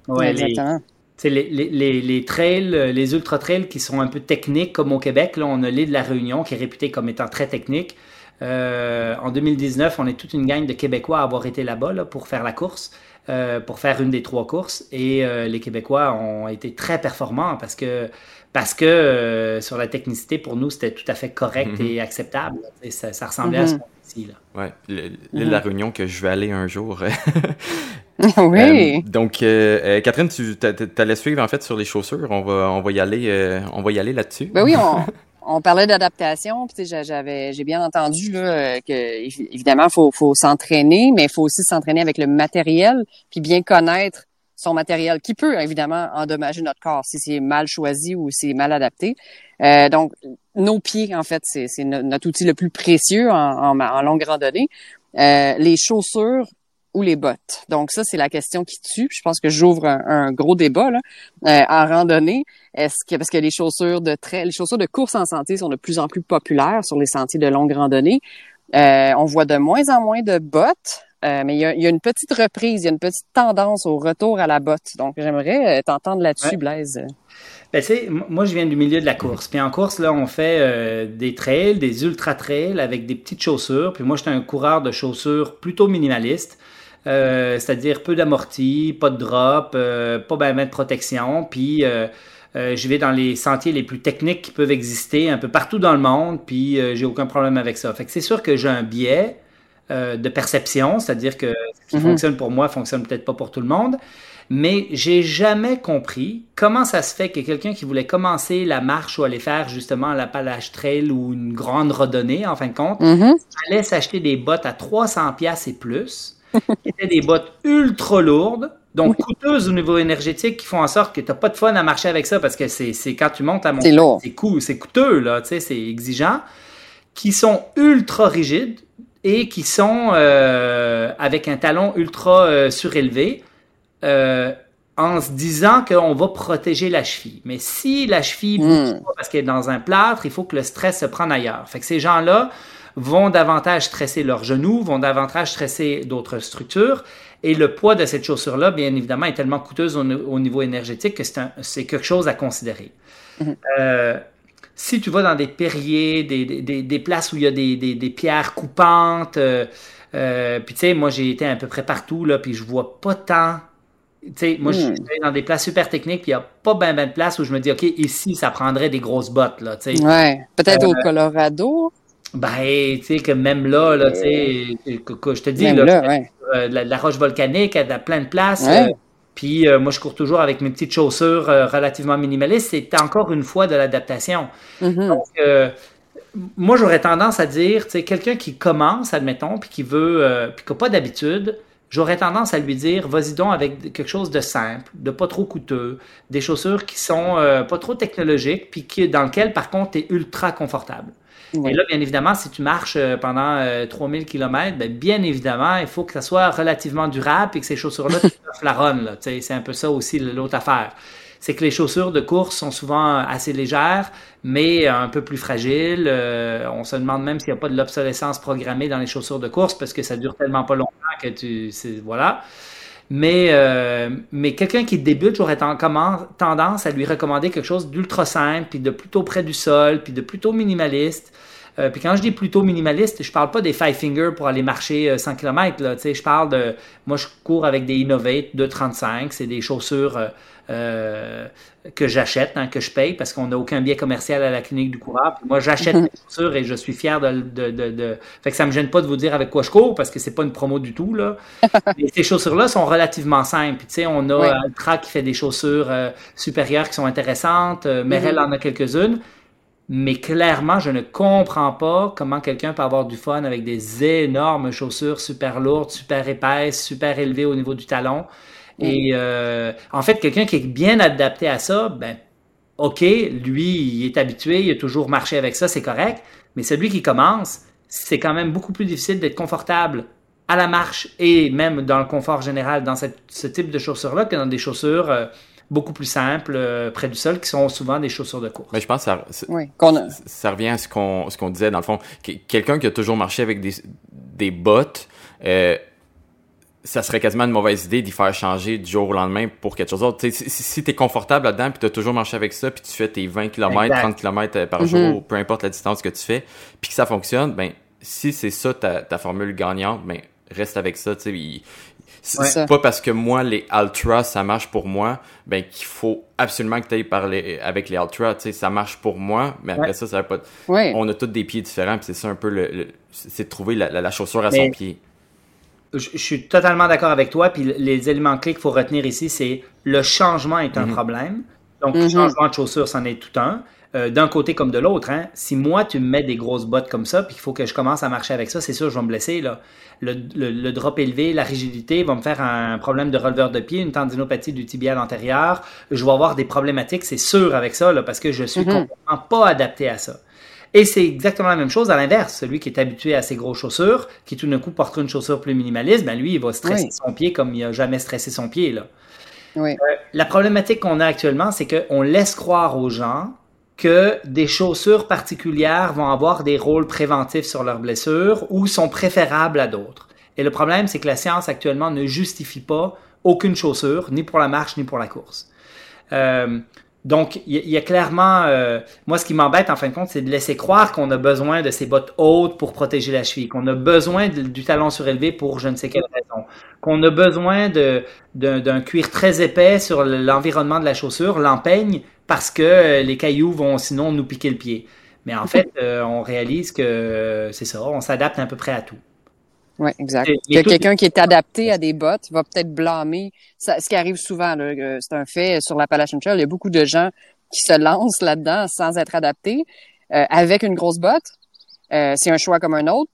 Ouais, exactement les, les, les, trails, les ultra trails qui sont un peu techniques, comme au Québec, là, on a l'île de la Réunion qui est réputée comme étant très technique. Euh, en 2019, on est toute une gang de Québécois à avoir été là-bas là, pour faire la course, euh, pour faire une des trois courses. Et euh, les Québécois ont été très performants parce que parce que euh, sur la technicité, pour nous, c'était tout à fait correct mm-hmm. et acceptable. Et ça, ça, ressemblait à ce qu'on ici. Là. Ouais, l'île de la mm-hmm. Réunion que je vais aller un jour. oui. Euh, donc, euh, euh, Catherine, tu allais suivre en fait sur les chaussures. On va, on va y aller, on va y aller là-dessus. Ben oui, on, on parlait d'adaptation. J'avais, j'ai bien entendu là que évidemment, faut, faut s'entraîner, mais il faut aussi s'entraîner avec le matériel, puis bien connaître son matériel qui peut évidemment endommager notre corps si c'est mal choisi ou si c'est mal adapté. Euh, donc, nos pieds, en fait, c'est notre outil le plus précieux en, en, en longue randonnée. Euh, les chaussures ou les bottes. Donc ça, c'est la question qui tue. Je pense que j'ouvre un, gros débat là, euh, en randonnée. Est-ce que parce que les chaussures de trail, les chaussures de course en santé sont de plus en plus populaires sur les sentiers de longue randonnée. Euh, on voit de moins en moins de bottes, euh, mais il y, a, une petite reprise, il y a une petite tendance au retour à la botte. Donc j'aimerais t'entendre là-dessus, Blaise. Ben, moi, je viens du milieu de la course. Puis en course, là, on fait des trails, des ultra trails avec des petites chaussures. Puis moi, j'étais un coureur de chaussures plutôt minimaliste. Euh, c'est-à-dire peu d'amorti, pas de drop, euh, pas bien de protection, puis euh, je vais dans les sentiers les plus techniques qui peuvent exister un peu partout dans le monde, puis j'ai aucun problème avec ça. Fait que c'est sûr que j'ai un biais de perception, c'est-à-dire que ce qui mm-hmm. fonctionne pour moi fonctionne peut-être pas pour tout le monde, mais j'ai jamais compris comment ça se fait que quelqu'un qui voulait commencer la marche ou aller faire justement l'Appalache Trail ou une grande randonnée, en fin de compte, mm-hmm. allait s'acheter des bottes à 300 pièces et plus qui étaient des bottes ultra lourdes, donc coûteuses au niveau énergétique, qui font en sorte que tu n'as pas de fun à marcher avec ça parce que c'est quand tu montes à montagne, c'est coûteux, c'est coûteux, là, c'est exigeant, qui sont ultra rigides et qui sont euh, avec un talon ultra euh, surélevé. Euh, en se disant qu'on va protéger la cheville. Mais si la cheville bouge hmm. pas parce qu'elle est dans un plâtre, il faut que le stress se prenne ailleurs. Fait que ces gens-là, vont davantage stresser leurs genoux, vont davantage stresser d'autres structures. Et le poids de cette chaussure-là, bien évidemment, est tellement coûteuse au, niveau énergétique que c'est quelque chose à considérer. Mhm. Euh, si tu vas dans des perriers, des, places où il y a des, pierres coupantes, euh, euh, puis tu sais, moi j'ai été à peu près partout, là, puis je vois pas tant tu sais, moi, je hmm. suis dans des places super techniques, puis il n'y a pas bien ben de place où je me dis, OK, ici, ça prendrait des grosses bottes, là, tu sais. Ouais. Peut-être au Colorado. Ben, tu sais, que même là, là, tu sais, je te dis, là, euh, la, roche volcanique, elle a plein de places. Euh, puis euh, moi, je cours toujours avec mes petites chaussures relativement minimalistes. C'est encore une fois de l'adaptation. Mm-hmm. Donc, moi, j'aurais tendance à dire, tu sais, quelqu'un qui commence, admettons, puis qui veut, puis qui n'a pas d'habitude, j'aurais tendance à lui dire, vas-y donc avec quelque chose de simple, de pas trop coûteux, des chaussures qui sont pas trop technologiques, puis qui, dans lequel, par contre, tu es ultra confortable. Et là, bien évidemment, si tu marches euh, pendant 3000 euh, km, ben, bien évidemment, il faut que ça soit relativement durable et que ces chaussures-là flaronnent. C'est un peu ça aussi l'autre affaire. C'est que les chaussures de course sont souvent assez légères, mais un peu plus fragiles. Euh, on se demande même s'il n'y a pas de l'obsolescence programmée dans les chaussures de course parce que ça dure tellement pas longtemps que tu... Voilà. Mais, euh, mais quelqu'un qui débute, j'aurais tendance à lui recommander quelque chose d'ultra simple, puis de plutôt près du sol, puis de plutôt minimaliste. Euh, puis quand je dis plutôt minimaliste, je parle pas des five fingers pour aller marcher 100 km. Là, je parle de... Moi, je cours avec des Innovate 235. C'est des chaussures euh, que j'achète, hein, que je paye, parce qu'on n'a aucun biais commercial à la clinique du coureur. moi, j'achète des chaussures et je suis fier de, de, de, de, Fait que ça me gêne pas de vous dire avec quoi je cours, parce que c'est pas une promo du tout. Là. Et ces chaussures-là sont relativement simples. Tu sais, on a Altra qui fait des chaussures supérieures qui sont intéressantes. Merrell mm-hmm. en a quelques-unes mais clairement, je ne comprends pas comment quelqu'un peut avoir du fun avec des énormes chaussures super lourdes, super épaisses, super élevées au niveau du talon. Et euh, en fait, quelqu'un qui est bien adapté à ça, ben, OK, lui, il est habitué, il a toujours marché avec ça, c'est correct. Mais celui qui commence, c'est quand même beaucoup plus difficile d'être confortable à la marche et même dans le confort général dans cette, ce type de chaussures-là que dans des chaussures euh, beaucoup plus simples euh, près du sol qui sont souvent des chaussures de course. Mais je pense que ça, ça revient à ce qu'on ce qu'on disait dans le fond. Quelqu'un qui a toujours marché avec des, des bottes, euh, ça serait quasiment une mauvaise idée d'y faire changer du jour au lendemain pour quelque chose d'autre. Si, si tu es confortable là-dedans, puis tu as toujours marché avec ça, puis tu fais tes 20 km, 30 km par mm-hmm. jour, peu importe la distance que tu fais, puis que ça fonctionne, ben si c'est ça ta, ta formule gagnante, ben reste avec ça. Tu c'est pas parce que moi, les Ultra, ça marche pour moi, ben qu'il faut absolument que tu ailles parler avec les Ultra. Tu sais, ça marche pour moi, mais après ça, ça va pas. On a tous des pieds différents, puis c'est ça un peu le, c'est de trouver la, chaussure à son pied. Je, suis totalement d'accord avec toi. Puis les éléments clés qu'il faut retenir ici, c'est le changement est un mm-hmm. problème. Donc, le mm-hmm. changement de chaussure, c'en est tout un. Euh, d'un côté comme de l'autre. Hein. Si moi, tu me mets des grosses bottes comme ça, puis qu'il faut que je commence à marcher avec ça, c'est sûr, je vais me blesser. Là. Le, le, drop élevé, la rigidité va me faire un problème de releveur de pied, une tendinopathie du tibial antérieur. Je vais avoir des problématiques, c'est sûr, avec ça, là, parce que je suis mm-hmm. complètement pas adapté à ça. Et c'est exactement la même chose à l'inverse. Celui qui est habitué à ses grosses chaussures, qui tout d'un coup portera une chaussure plus minimaliste, ben lui, il va stresser son pied comme il n'a jamais stressé son pied. Là. Oui. Euh, la problématique qu'on a actuellement, c'est qu'on laisse croire aux gens que des chaussures particulières vont avoir des rôles préventifs sur leurs blessures ou sont préférables à d'autres. Et le problème, c'est que la science actuellement ne justifie pas aucune chaussure, ni pour la marche, ni pour la course. Euh, donc, il y, a clairement, euh, moi, ce qui m'embête en fin de compte, c'est de laisser croire qu'on a besoin de ces bottes hautes pour protéger la cheville, qu'on a besoin du talon surélevé pour je ne sais quelle raison, qu'on a besoin d'un cuir très épais sur l'environnement de la chaussure, l'empeigne, parce que euh, les cailloux vont sinon nous piquer le pied. Mais en fait, euh, on réalise que c'est ça, on s'adapte à peu près à tout. Oui, exact. Que quelqu'un qui est adapté à des bottes va peut-être blâmer. ce qui arrive souvent, c'est un fait sur l'Appalachian Trail, il y a beaucoup de gens qui se lancent là-dedans sans être adaptés, euh, avec une grosse botte. c'est un choix comme un autre.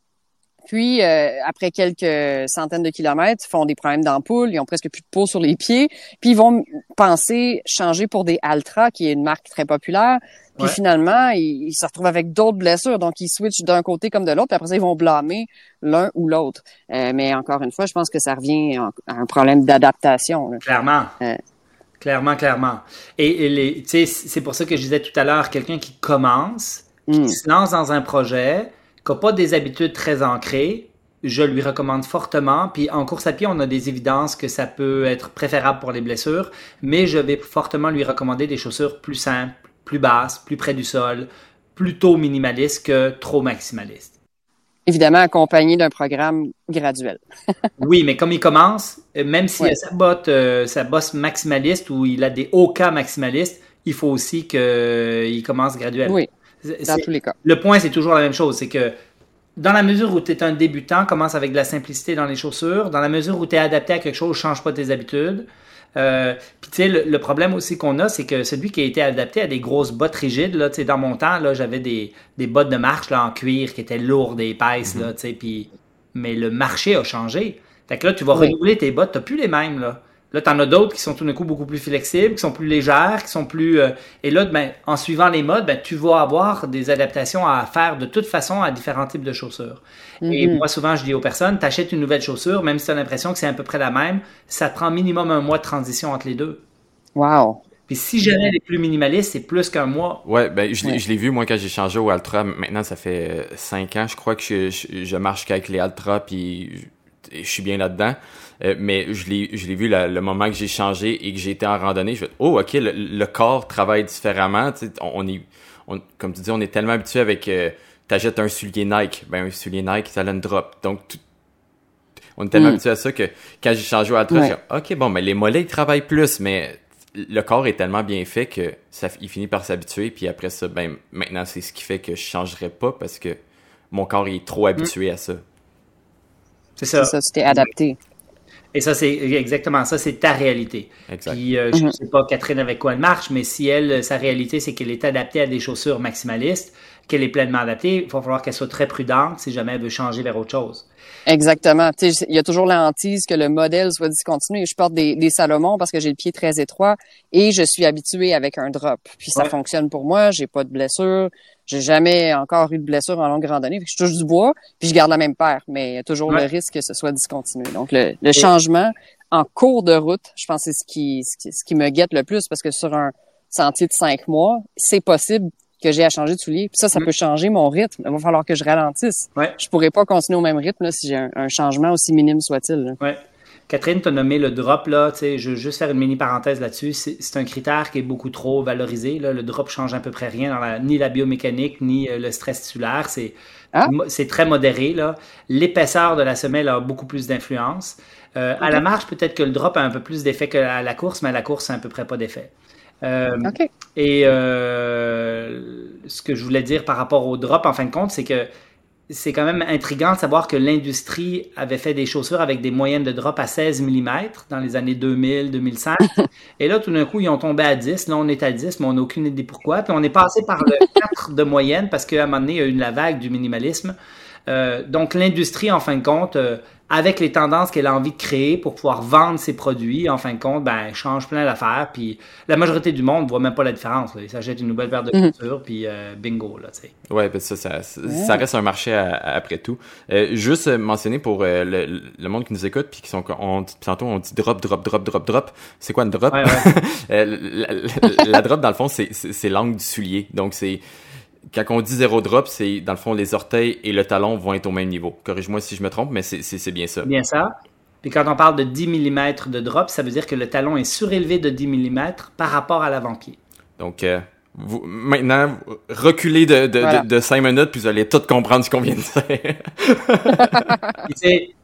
Puis, euh, après quelques centaines de kilomètres, ils font des problèmes d'ampoule, ils ont presque plus de peau sur les pieds. Puis, ils vont penser changer pour des Altra, qui est une marque très populaire. Puis, finalement, ils, se retrouvent avec d'autres blessures. Donc, ils switchent d'un côté comme de l'autre. Puis après ça, ils vont blâmer l'un ou l'autre. Euh, mais encore une fois, je pense que ça revient à un problème d'adaptation. Clairement. Euh. Clairement, clairement. Et, et c'est pour ça que je disais tout à l'heure, quelqu'un qui commence, qui hmm. se lance dans un projet, qui n'a pas des habitudes très ancrées, je lui recommande fortement. Puis en course à pied, on a des évidences que ça peut être préférable pour les blessures, mais je vais fortement lui recommander des chaussures plus simples, plus basses, plus près du sol, plutôt minimalistes que trop maximalistes. Évidemment, accompagné d'un programme graduel. oui, mais comme il commence, euh, même s'il a sa botte, euh, sa bosse maximaliste ou il a des hauts cas maximalistes, il faut aussi qu'il euh, commence graduel. Oui. Dans tous les cas. Le point, c'est toujours la même chose. C'est que dans la mesure où tu es un débutant, commence avec de la simplicité dans les chaussures. Dans la mesure où tu es adapté à quelque chose, change pas tes habitudes. Euh, puis tu sais, le, problème aussi qu'on a, c'est que celui qui a été adapté à des grosses bottes rigides, là, tu sais, dans mon temps, là, j'avais des, des bottes de marche là, en cuir qui étaient lourdes et épaisses, là, tu sais, puis... Mais le marché a changé. Fait que là, tu vas renouveler tes bottes, t'as plus les mêmes, là. Là, tu en as d'autres qui sont tout d'un coup beaucoup plus flexibles, qui sont plus légères, qui sont plus... Euh, et là, ben, en suivant les modes, ben, tu vas avoir des adaptations à faire de toute façon à différents types de chaussures. Et mhm. moi, souvent, je dis aux personnes, t'achètes une nouvelle chaussure, même si tu as l'impression que c'est à peu près la même, ça te prend minimum un mois de transition entre les deux. Wow! Puis si jamais les plus minimalistes, c'est plus qu'un mois. Ouais, ben je, l'ai vu moi quand j'ai changé au Ultra. Maintenant, ça fait euh, cinq ans, je crois que je, je, je marche qu'avec les Ultra, puis je suis bien là-dedans. Euh, mais je l'ai, je l'ai vu le moment que j'ai changé et que j'ai été en randonnée. Je fais, oh, ok, le, corps travaille différemment. Tu sais, on, est, on, comme tu dis, on est tellement habitué avec euh, t'achètes un soulier Nike, ben un soulier Nike, ça a une drop. Donc, on est tellement mm. habitué à ça que quand j'ai changé au Altra, j'ai OK, bon, mais les mollets, ils travaillent plus, mais le corps est tellement bien fait que ça, il finit par s'habituer. Puis après ça, ben, maintenant, c'est ce qui fait que je changerai pas parce que mon corps est trop habitué à ça. C'est ça. C'est ça, tu adapté. Et ça, c'est exactement ça, c'est ta réalité. Exact. Puis, euh, je ne mm-hmm. sais pas, Catherine, avec quoi elle marche, mais si elle, sa réalité, c'est qu'elle est adaptée à des chaussures maximalistes, qu'elle est pleinement adaptée, il va falloir qu'elle soit très prudente si jamais elle veut changer vers autre chose. Exactement. il y a toujours la hantise que le modèle soit discontinué. Je porte des, des Salomon parce que j'ai le pied très étroit et je suis habitué avec un drop. Puis ça fonctionne pour moi. J'ai pas de blessure. J'ai jamais encore eu de blessure en longue randonnée. je touche du bois puis je garde la même paire. Mais il y a toujours le risque que ce soit discontinué. Donc le, le changement en cours de route, je pense c'est ce qui, ce qui me guette le plus parce que sur un sentier de cinq mois, c'est possible que j'ai à changer de soulier. Puis ça, ça mm. peut changer mon rythme. Il va falloir que je ralentisse. Ouais. Je pourrais pas continuer au même rythme là, si j'ai un, changement aussi minime soit-il. Ouais. Catherine, tu as nommé le drop, là, je veux juste faire une mini parenthèse là-dessus. C'est un critère qui est beaucoup trop valorisé. Là. Le drop change à peu près rien dans la, ni la biomécanique, ni euh, le stress tissulaire. C'est ah. très modéré. L'épaisseur de la semelle a beaucoup plus d'influence. Euh, À la marche, peut-être que le drop a un peu plus d'effet que la course, mais à la course, c'est à peu près pas d'effet. Euh, et euh, ce que je voulais dire par rapport au drop, en fin de compte, c'est que c'est quand même intriguant de savoir que l'industrie avait fait des chaussures avec des moyennes de drop à 16 mm dans les années 2000, 2005. Et là, tout d'un coup, ils ont tombé à 10. Là, on est à 10, mais on n'a aucune idée pourquoi. Puis on est passé par le 4 de moyenne parce qu'à un moment donné, il y a eu la vague du minimalisme. Euh, donc, l'industrie, en fin de compte, avec les tendances qu'elle a envie de créer pour pouvoir vendre ses produits, en fin de compte, ben, elle change plein d'affaires. Puis la majorité du monde ne voit même pas la différence. Là. Ils s'achètent une nouvelle paire de mhm. chaussures, puis euh, bingo. Là, ouais, ben ça, ça, ça, reste un marché après tout. Euh, juste mentionner pour euh, le, monde qui nous écoute, puis qui sont, on, tantôt on dit drop, drop, drop, drop, drop. C'est quoi une drop? la, la, drop, dans le fond, c'est l'angle du soulier. Donc, c'est quand on dit zéro drop, c'est dans le fond les orteils et le talon vont être au même niveau. Corrige-moi si je me trompe, mais c'est bien ça. Bien ça. Puis quand on parle de 10 mm de drop, ça veut dire que le talon est surélevé de 10 mm par rapport à l'avant-pied. Donc, euh, vous, maintenant, reculez de, de, de, 5 minutes, puis vous allez tout comprendre ce qu'on vient de dire.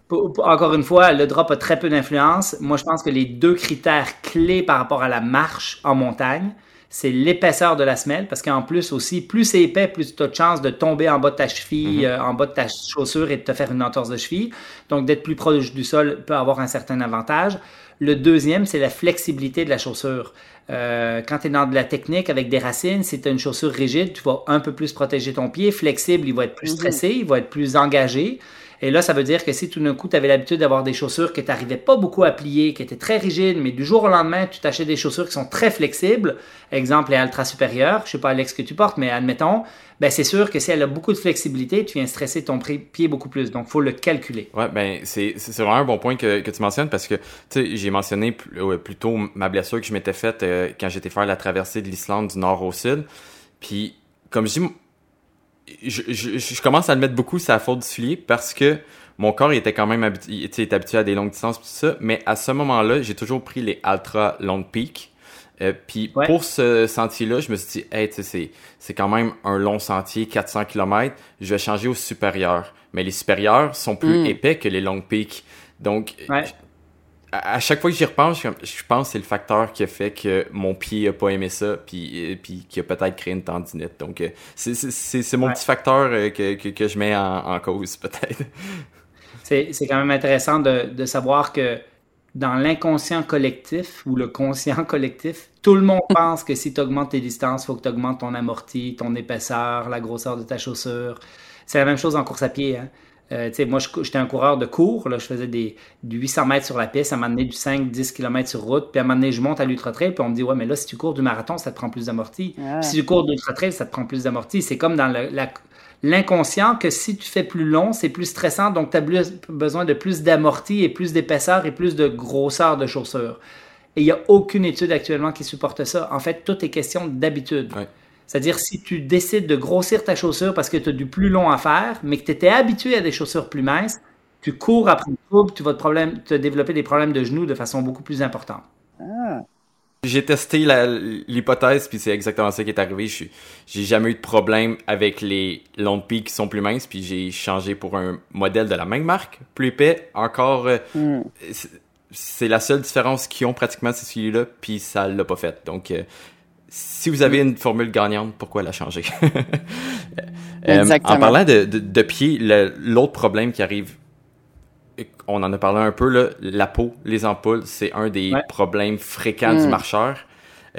encore une fois, le drop a très peu d'influence. Moi, je pense que les deux critères clés par rapport à la marche en montagne, c'est l'épaisseur de la semelle, parce qu'en plus aussi, plus c'est épais, plus tu as de chances de tomber en bas de ta cheville, mhm. euh, en bas de ta chaussure et de te faire une entorse de cheville. Donc, d'être plus proche du sol peut avoir un certain avantage. Le deuxième, c'est la flexibilité de la chaussure. Euh, quand tu es dans de la technique avec des racines, si tu as une chaussure rigide, tu vas un peu plus protéger ton pied. Flexible, il va être plus mhm. stressé, il va être plus engagé. Et là, ça veut dire que si tout d'un coup, tu avais l'habitude d'avoir des chaussures que tu n'arrivais pas beaucoup à plier, qui étaient très rigides, mais du jour au lendemain, tu t'achètes des chaussures qui sont très flexibles, exemple les Ultra supérieures, je sais pas Alex que tu portes, mais admettons, ben c'est sûr que si elle a beaucoup de flexibilité, tu viens stresser ton pied beaucoup plus. Donc, faut le calculer. Ouais, ben c'est vraiment un bon point que, tu mentionnes parce que j'ai mentionné plutôt ma blessure que je m'étais faite euh, quand j'étais faire la traversée de l'Islande du nord au sud. Puis, comme je dis, je, je, commence à le mettre beaucoup sur la faute du soulier parce que mon corps était quand même habitué, était habitué à des longues distances tout ça, mais à ce moment-là, j'ai toujours pris les ultra long peak. Euh, puis pour ce sentier-là, je me suis dit, hey, c'est, c'est quand même un long sentier, 400 km, je vais changer au supérieur. Mais les supérieurs sont plus hmm. épais que les long peaks. Donc, à chaque fois que j'y repense, je pense que c'est le facteur qui a fait que mon pied a pas aimé ça, puis, puis qui a peut-être créé une tendinite. Donc, euh, c'est mon petit facteur euh, que, que, je mets en, cause, peut-être. C'est quand même intéressant de, de savoir que dans l'inconscient collectif ou le conscient collectif, tout le monde pense que si tu augmentes tes distances, il faut que tu augmentes ton amorti, ton épaisseur, la grosseur de ta chaussure. C'est la même chose en course à pied. Hein? Euh, moi, j'étais un coureur de cours. Là, je faisais des, du 800 mètres sur la piste, à un moment donné, du 5-10 km sur route. Puis à un moment donné, je monte à l'ultra-trail. Puis on me dit, ouais, mais là, si tu cours du marathon, ça te prend plus d'amorti. Si tu cours de l'ultra-trail, ça te prend plus d'amorti. C'est comme dans l'inconscient que si tu fais plus long, c'est plus stressant. Donc, tu as besoin de plus d'amorti et plus d'épaisseur et plus de grosseur de chaussures. Et il n'y a aucune étude actuellement qui supporte ça. En fait, tout est question d'habitude. C'est-à-dire, si tu décides de grossir ta chaussure parce que tu as du plus long à faire, mais que tu étais habitué à des chaussures plus minces, tu cours après une trouble, tu vas te, problème, te développer des problèmes de genoux de façon beaucoup plus importante. Ah. J'ai testé l'hypothèse, puis c'est exactement ça qui est arrivé. Je J'ai jamais eu de problème avec les longs pieds qui sont plus minces, puis j'ai changé pour un modèle de la même marque, plus épais, encore... Euh, hmm. C'est la seule différence qu'ils ont pratiquement, c'est celui-là, puis ça l'a pas fait. Donc, euh, si vous avez une formule gagnante, pourquoi la changer? Euh, en parlant de, de, de pied, l'autre problème qui arrive on en a parlé un peu, là, la peau, les ampoules, c'est un des problèmes fréquents du mm. marcheur.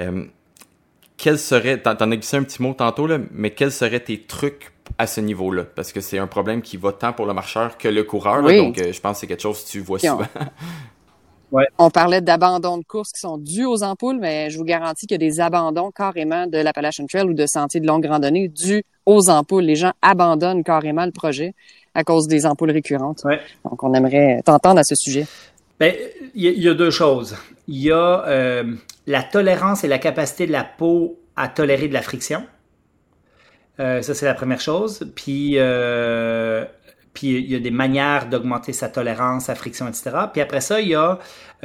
Euh, quel serait, t'en as glissé un petit mot tantôt, là, mais quels seraient tes trucs à ce niveau-là? Parce que c'est un problème qui va tant pour le marcheur que le coureur, donc euh, je pense que c'est quelque chose que tu vois souvent. On parlait d'abandons de courses qui sont dus aux ampoules, mais je vous garantis qu'il y a des abandons carrément de l'Appalachian Trail ou de sentiers de longue randonnée dus aux ampoules. Les gens abandonnent carrément le projet à cause des ampoules récurrentes. Donc, on aimerait t'entendre à ce sujet. Ben, il y, a deux choses. Il y a euh, la tolérance et la capacité de la peau à tolérer de la friction. Euh, ça, c'est la première chose. Puis, euh, puis il y a des manières d'augmenter sa tolérance à friction, etc. Puis après ça, il y a,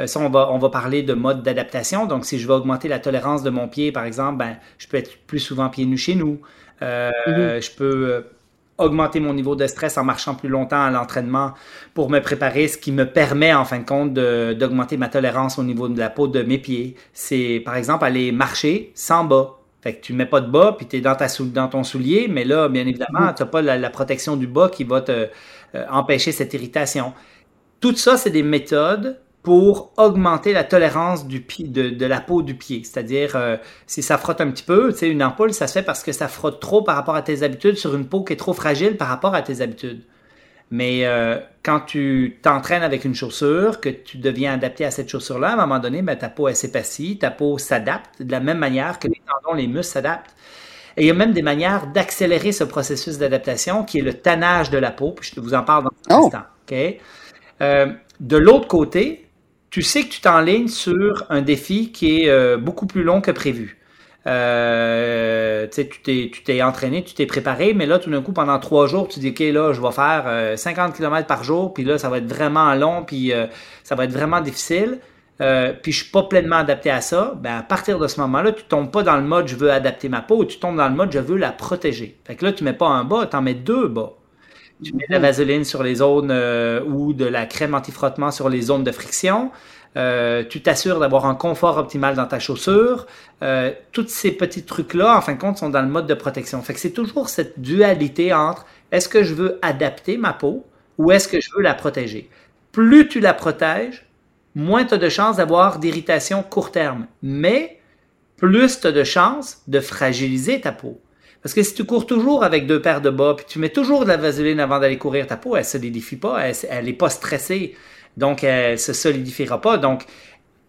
ça, on va, on va parler de mode d'adaptation. Donc, si je veux augmenter la tolérance de mon pied, par exemple, ben, je peux être plus souvent pieds nus chez nous. Mm-hmm. Je peux augmenter mon niveau de stress en marchant plus longtemps à l'entraînement pour me préparer, ce qui me permet en fin de compte d'augmenter ma tolérance au niveau de la peau de mes pieds. C'est par exemple aller marcher sans bas. Fait que tu mets pas de bas puis tu es dans, ta dans ton soulier, mais là, bien évidemment, tu n'as pas la, protection du bas qui va te euh, empêcher cette irritation. Tout ça, c'est des méthodes pour augmenter la tolérance du pied, de, la peau du pied. C'est-à-dire, euh, si ça frotte un petit peu, tu sais, une ampoule, ça se fait parce que ça frotte trop par rapport à tes habitudes sur une peau qui est trop fragile par rapport à tes habitudes. Mais euh, quand tu t'entraînes avec une chaussure, que tu deviens adapté à cette chaussure-là, à un moment donné, ben, ta peau elle s'épaissit, ta peau s'adapte de la même manière que les tendons, les muscles s'adaptent. Et il y a même des manières d'accélérer ce processus d'adaptation qui est le tannage de la peau. Puis je vous en parle dans un oh! instant. Euh, de l'autre côté, tu sais que tu t'enlignes sur un défi qui est euh, beaucoup plus long que prévu. Euh, tu t'es entraîné, tu t'es préparé, mais là, tout d'un coup, pendant trois jours, tu dis, OK, là, je vais faire 50 euh, km par jour, puis là, ça va être vraiment long, puis ça va être vraiment difficile. puis je suis pas pleinement adapté à ça, ben à partir de ce moment-là, tu tombes pas dans le mode je veux adapter ma peau, tu tombes dans le mode je veux la protéger. Fait que là, tu mets pas un bas, tu en mets deux bas. Tu mets de la vaseline sur les zones euh, ou de la crème anti-frottement sur les zones de friction. Euh, tu t'assures d'avoir un confort optimal dans ta chaussure. Euh, tous ces petits trucs-là, en fin de compte, sont dans le mode de protection. Fait c'est toujours cette dualité entre est-ce que je veux adapter ma peau ou est-ce que je veux la protéger? Plus tu la protèges, moins tu as de chances d'avoir d'irritation court terme. Mais plus tu as de chances de fragiliser ta peau. Parce que si tu cours toujours avec deux paires de bas, puis tu mets toujours de la vaseline avant d'aller courir, ta peau, elle se solidifie pas, elle, n'est pas stressée. Donc, elle se solidifiera pas. Donc,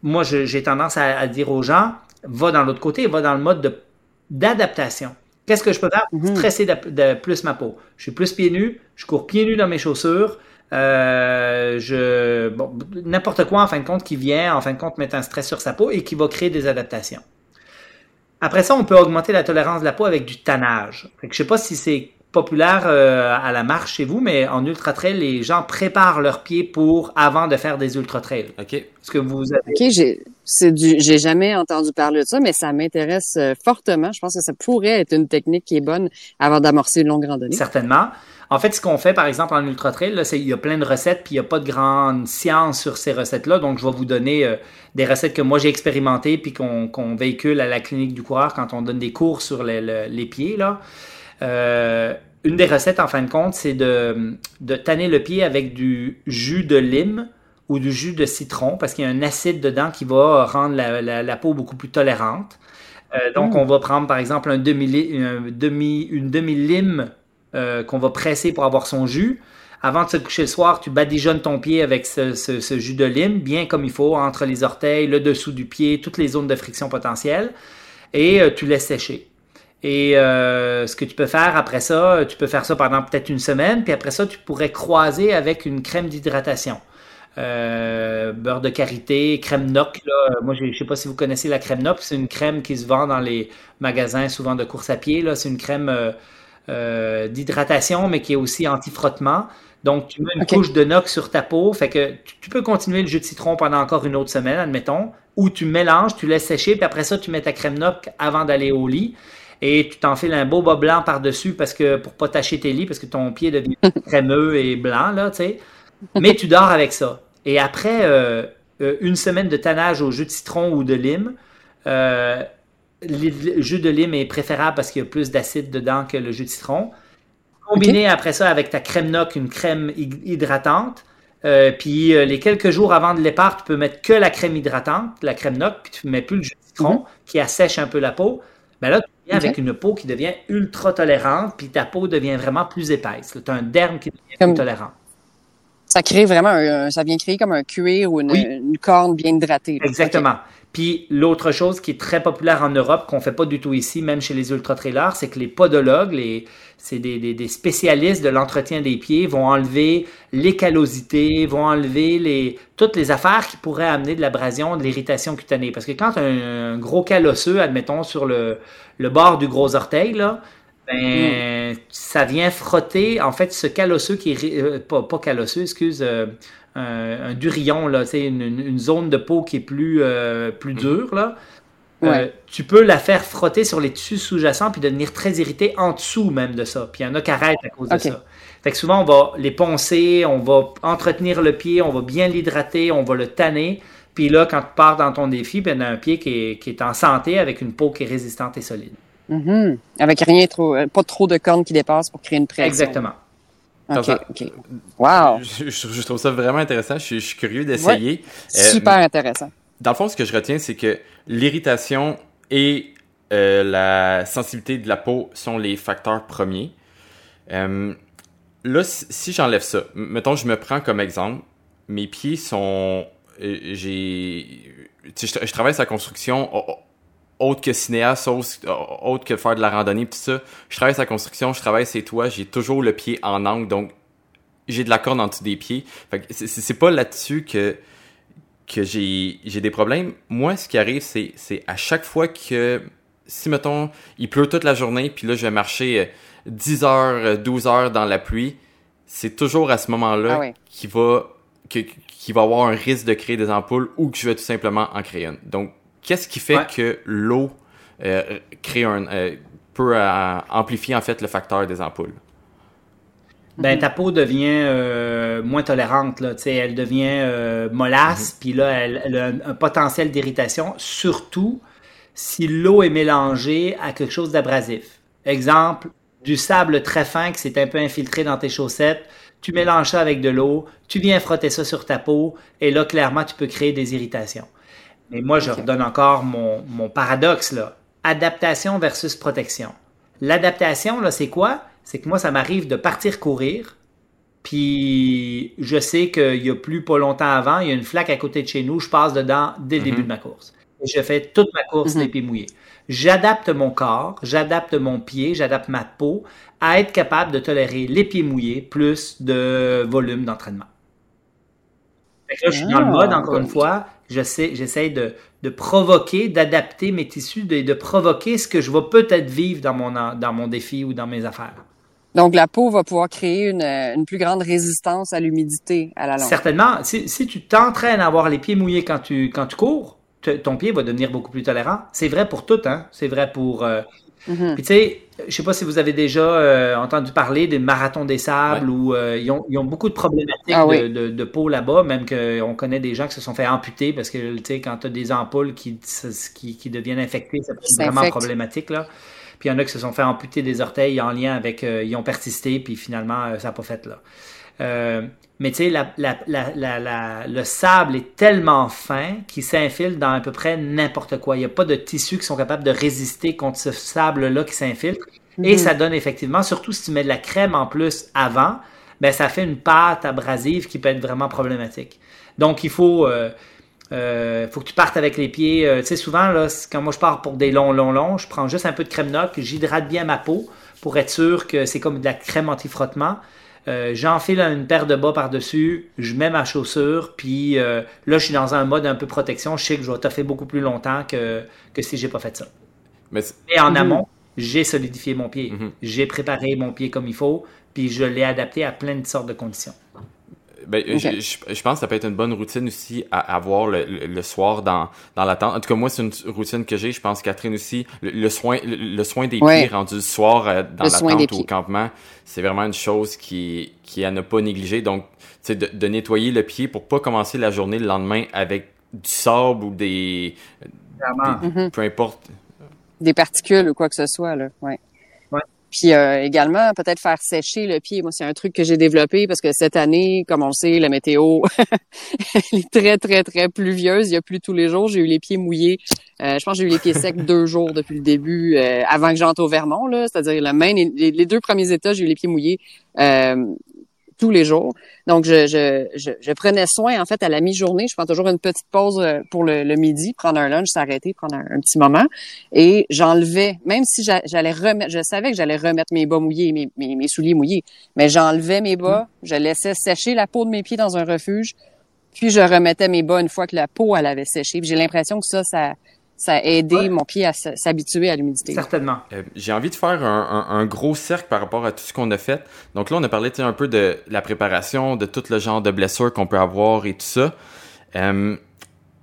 moi, j'ai tendance à, dire aux gens, va dans l'autre côté, va dans le mode d'adaptation. Qu'est-ce que je peux faire pour mhm. stresser de, plus ma peau? Je suis plus pieds nus, je cours pieds nus dans mes chaussures, euh, je n'importe quoi en fin de compte qui vient en fin de compte mettre un stress sur sa peau et qui va créer des adaptations. Après ça, on peut augmenter la tolérance de la peau avec du tannage. Je sais pas si c'est populaire euh, à la marche chez vous, mais en ultra trail, les gens préparent leurs pieds pour avant de faire des ultra trails. Ok. Est-ce que vous avez Ok, j'ai c'est du j'ai jamais entendu parler de ça, mais ça m'intéresse euh, fortement. Je pense que ça pourrait être une technique qui est bonne avant d'amorcer une longue randonnée. Certainement. En fait, ce qu'on fait, par exemple, en ultra trail, là, c'est il y a plein de recettes, puis il n'y a pas de grande science sur ces recettes-là. Donc, je vais vous donner euh, des recettes que moi j'ai expérimentées, puis qu'on véhicule à la clinique du coureur quand on donne des cours sur les, pieds. Là. Euh, une des recettes, en fin de compte, c'est de, de tanner le pied avec du jus de lime ou du jus de citron, parce qu'il y a un acide dedans qui va rendre la, peau beaucoup plus tolérante. Euh, donc, mm. on va prendre, par exemple, un demi, demi, une demi-lime euh, qu'on va presser pour avoir son jus. Avant de se coucher le soir, tu badigeonnes ton pied avec ce, jus de lime, bien comme il faut, entre les orteils, le dessous du pied, toutes les zones de friction potentielles, et euh, tu laisses sécher. Et euh, ce que tu peux faire après ça, tu peux faire ça pendant peut-être une semaine, puis après ça, tu pourrais croiser avec une crème d'hydratation. beurre de karité, crème NOC. Moi, je ne sais pas si vous connaissez la crème NOC. C'est une crème qui se vend dans les magasins souvent de course à pied. C'est une crème euh, d'hydratation, mais qui est aussi anti-frottement. Donc, tu mets une couche de noc sur ta peau. Fait que tu, peux continuer le jus de citron pendant encore une autre semaine, admettons. Ou tu mélanges, tu laisses sécher, puis après ça, tu mets ta crème noc avant d'aller au lit. Et tu t'enfiles un beau bas blanc par-dessus parce que pour pas tacher tes lits, parce que ton pied devient crémeux et blanc, là, tu sais. Mais tu dors avec ça. Et après euh, euh, une semaine de tannage au jus de citron ou de lime, euh, le jus de lime est préférable parce qu'il y a plus d'acide dedans que le jus de citron. Combiné après ça avec ta crème noc, une crème hydratante. Euh, puis les quelques jours avant de départ, tu peux mettre que la crème hydratante, la crème noc, puis tu ne mets plus le jus de citron mhm. qui assèche un peu la peau. Ben là, tu viens avec une peau qui devient ultra tolérante, puis ta peau devient vraiment plus épaisse. Tu as un derme qui devient plus tolérant ça crée vraiment un, ça vient créer comme un cuir ou une, corne bien hydratée. Exactement. Puis l'autre chose qui est très populaire en Europe, qu'on fait pas du tout ici, même chez les ultra-trailers, c'est que les podologues, les, c'est des, des, spécialistes de l'entretien des pieds, vont enlever les callosités, vont enlever les, toutes les affaires qui pourraient amener de l'abrasion, de l'irritation cutanée. Parce que quand un, un gros calosseux, admettons, sur le, le bord du gros orteil, là, ben, ça vient frotter, en fait, ce calosseux qui est, euh, pas, pas calosseux, excuse, euh, un, durillon, là, une, une, zone de peau qui est plus, euh, plus dure, là. Tu peux la faire frotter sur les tissus sous-jacents puis devenir très irrité en dessous même de ça. Puis il y en a qui arrêtent à cause de ça. Fait que souvent, on va les poncer, on va entretenir le pied, on va bien l'hydrater, on va le tanner. Puis là, quand tu pars dans ton défi, ben, on a un pied qui est, qui est en santé avec une peau qui est résistante et solide. Mm-hmm. Avec rien trop, euh, pas trop de cornes qui dépassent pour créer une pression. Exactement. OK, OK. Wow. Je, trouve ça vraiment intéressant. Je, suis curieux d'essayer. Euh, super intéressant. Dans le fond, ce que je retiens, c'est que l'irritation et euh, la sensibilité de la peau sont les facteurs premiers. là, si, j'enlève ça, mettons, je me prends comme exemple, mes pieds sont. j'ai. Je, travaille la construction autre que cinéaste, autre que faire de la randonnée, tout ça. Je travaille sa construction, je travaille ses toits, j'ai toujours le pied en angle, donc j'ai de la corde en dessous des pieds. c'est pas là-dessus que que j'ai des problèmes. Moi, ce qui arrive, c'est à chaque fois que si mettons il pleut toute la journée, puis là je vais marcher 10 euh, heures, 12 euh, heures dans la pluie, c'est toujours à ce moment-là ah qu'il va qu'il va avoir un risque de créer des ampoules ou que je vais tout simplement en créer une. Donc Qu'est-ce qui fait que l'eau euh, crée un, euh, peut euh, amplifier en fait le facteur des ampoules? Ben, ta peau devient moins tolérante, là, elle devient mollasse, mhm. puis là, elle, a un, potentiel d'irritation, surtout si l'eau est mélangée à quelque chose d'abrasif. Exemple, du sable très fin qui s'est un peu infiltré dans tes chaussettes, tu mélanges ça avec de l'eau, tu viens frotter ça sur ta peau, et là, clairement, tu peux créer des irritations. Mais moi, je redonne encore mon, mon paradoxe, là. Adaptation versus protection. L'adaptation, là, c'est quoi? C'est que moi, ça m'arrive de partir courir, puis je sais qu'il y a plus pas longtemps avant, il y a une flaque à côté de chez nous, je passe dedans dès le début mhm. de ma course. Et je fais toute ma course les mhm. pieds mouillés. J'adapte mon corps, j'adapte mon pied, j'adapte ma peau à être capable de tolérer les pieds mouillés plus de volume d'entraînement. là, je suis dans le mode, encore une fois, j'essaie de, de, provoquer, d'adapter mes tissus, de, de provoquer ce que je vais peut-être vivre dans mon, dans mon défi ou dans mes affaires. Donc, la peau va pouvoir créer une, une plus grande résistance à l'humidité à la longue. Certainement. Si, si tu t'entraînes à avoir les pieds mouillés quand tu, quand tu cours, ton pied va devenir beaucoup plus tolérant. C'est vrai pour tout, hein. C'est vrai pour euh, Mhm. Puis tu sais, je sais pas si vous avez déjà euh, entendu parler des marathons des sables où euh, ils, ont, ils, ont, beaucoup de problématiques ah de, de, peau là-bas, même qu'on connaît des gens qui se sont fait amputer parce que tu sais, quand tu as des ampoules qui, qui, qui deviennent infectées, c'est vraiment problématique là. Puis il y en a qui se sont fait amputer des orteils en lien avec, euh, ils ont persisté, puis finalement, ça n'a pas fait là. Euh, mais tu sais, la, la, la, le sable est tellement fin qu'il s'infile dans à peu près n'importe quoi. Il n'y a pas de tissus qui sont capables de résister contre ce sable-là qui s'infiltre. Et mhm. ça donne effectivement, surtout si tu mets de la crème en plus avant, ben ça fait une pâte abrasive qui peut être vraiment problématique. Donc il faut, euh, euh, faut que tu partes avec les pieds. tu sais, souvent, là, quand moi je pars pour des longs, longs, longs, je prends juste un peu de crème noc, j'hydrate bien ma peau pour être sûr que c'est comme de la crème anti-frottement. Euh, j'enfile une paire de bas par-dessus, je mets ma chaussure, puis euh, là, je suis dans un mode un peu protection. Je sais que je vais toffer beaucoup plus longtemps que, que si j'ai pas fait ça. Mais Et en amont, j'ai solidifié mon pied, Mhm. j'ai préparé mon pied comme il faut, puis je l'ai adapté à plein de sortes de conditions. Ben, Ok. je, je- je pense que ça peut être une bonne routine aussi à avoir le, le- le soir dans, dans la tente. En tout cas, moi, c'est une routine que j'ai. Je pense, Catherine aussi. Le, le soin, le, le soin des Ouais. pieds rendu le soir euh, dans Le la tente ou au campement, c'est vraiment une chose qui, qui à ne pas négliger. Donc, c'est de, de nettoyer le pied pour pas commencer la journée le lendemain avec du sable ou des. Mhm. peu importe. Des particules ou quoi que ce soit, là. Ouais. Puis euh, également, peut-être faire sécher le pied. Moi, c'est un truc que j'ai développé parce que cette année, comme on le sait, la météo elle est très, très, très pluvieuse. Il y a plus tous les jours. J'ai eu les pieds mouillés. Euh, je pense que j'ai eu les pieds secs deux jours depuis le début, euh, avant que j'entre au Vermont. Là, c'est-à-dire le Maine, et les, les deux premiers états, j'ai eu les pieds mouillés euh, tous les jours. Donc, je, je, je, je prenais soin, en fait, à la mi-journée. Je prends toujours une petite pause euh, pour le, le midi, prendre un lunch, s'arrêter, prendre un, un petit moment. Et j'enlevais, même si j'a- j'allais remettre, je savais que j'allais remettre mes bas mouillés, mes, mes, mes souliers mouillés, mais j'enlevais mes bas, je laissais sécher la peau de mes pieds dans un refuge, puis je remettais mes bas une fois que la peau, elle avait séché. J'ai l'impression que ça, ça, ça a aidé Ouais. mon pied à s'habituer à l'humidité. Certainement. Euh, J'ai envie de faire un, un- un gros cercle par rapport à tout ce qu'on a fait. Donc là, on a parlé un peu de la préparation, de tout le genre de blessures qu'on peut avoir et tout ça. Euh,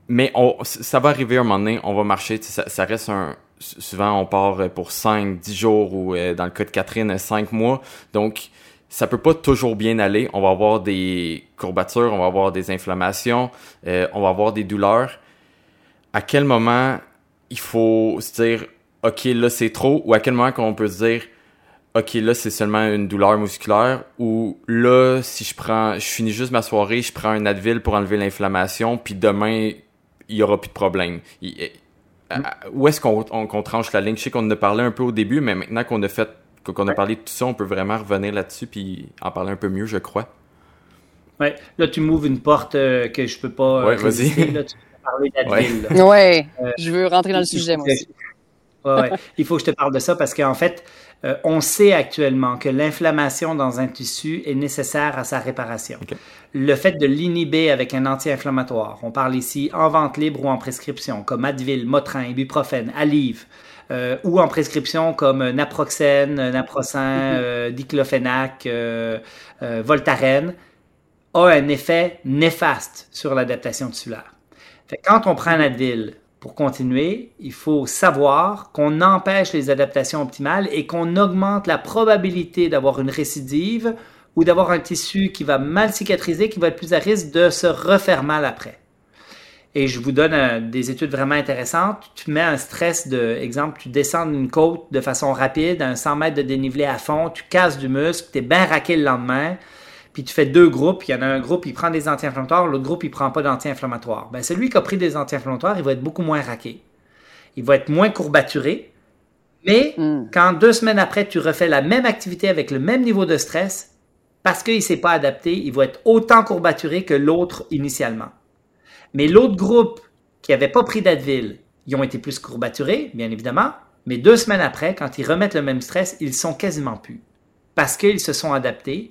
mais on, ça va arriver un moment donné, on va marcher. Ça, ça reste un. Souvent, on part pour 5, 10 jours ou euh, dans le cas de Catherine, 5 mois. Donc, ça peut pas toujours bien aller. On va avoir des courbatures, on va avoir des inflammations, euh, on va avoir des douleurs. À quel moment il faut se dire OK, là c'est trop ou à quel moment qu'on peut se dire OK, là c'est seulement une douleur musculaire ou là si je prends je finis juste ma soirée, je prends un Advil pour enlever l'inflammation puis demain il y aura plus de problème. Il- où est-ce qu'on on- tranche la ligne? Je sais qu'on en a parlé un peu au début mais maintenant qu'on a fait qu'on a parlé de tout ça, on peut vraiment revenir là-dessus puis en parler un peu mieux, je crois. Ouais. Là, tu m'ouvres une porte euh, que je peux pas. euh, Ouais, vas-y. parler d'Advil. Ouais, Euh, je veux rentrer dans le sujet, moi aussi. Ouais, ouais. Il faut que je te parle de ça parce qu'en fait, euh, on sait actuellement que l'inflammation dans un tissu est nécessaire à sa réparation. Le fait de l'inhiber avec un anti-inflammatoire, on parle ici en vente libre ou en prescription, comme Advil, Motrin, Ibuprofène, Aleve, euh, ou en prescription comme Naproxène, euh, Naprocin, euh, Diclofenac, euh, euh, Voltaren, a un effet néfaste sur l'adaptation tissulaire. Quand on prend un Advil pour continuer, il faut savoir qu'on empêche les adaptations optimales et qu'on augmente la probabilité d'avoir une récidive ou d'avoir un tissu qui va mal cicatriser, qui va être plus à risque de se refaire mal après. Et je vous donne euh, des études vraiment intéressantes. Tu mets un stress de, exemple, tu descends une côte de façon rapide, un 100 mètres de dénivelé à fond, tu casses du muscle, tu es bien raqué le lendemain, puis tu fais deux groupes. Il y en a un groupe, il prend des anti-inflammatoires, l'autre groupe, il prend pas d'anti-inflammatoires. Ben, celui qui a pris des anti-inflammatoires, il va être beaucoup moins raqué. Il va être moins courbaturé. Mais Mm. quand deux semaines après, tu refais la même activité avec le même niveau de stress, parce qu'il ne s'est pas adapté, il va être autant courbaturé que l'autre initialement. Mais l'autre groupe qui n'avait pas pris d'Advil, ils ont été plus courbaturés, bien évidemment, mais deux semaines après, quand ils remettent le même stress, ils sont quasiment plus. Parce qu'ils se sont adaptés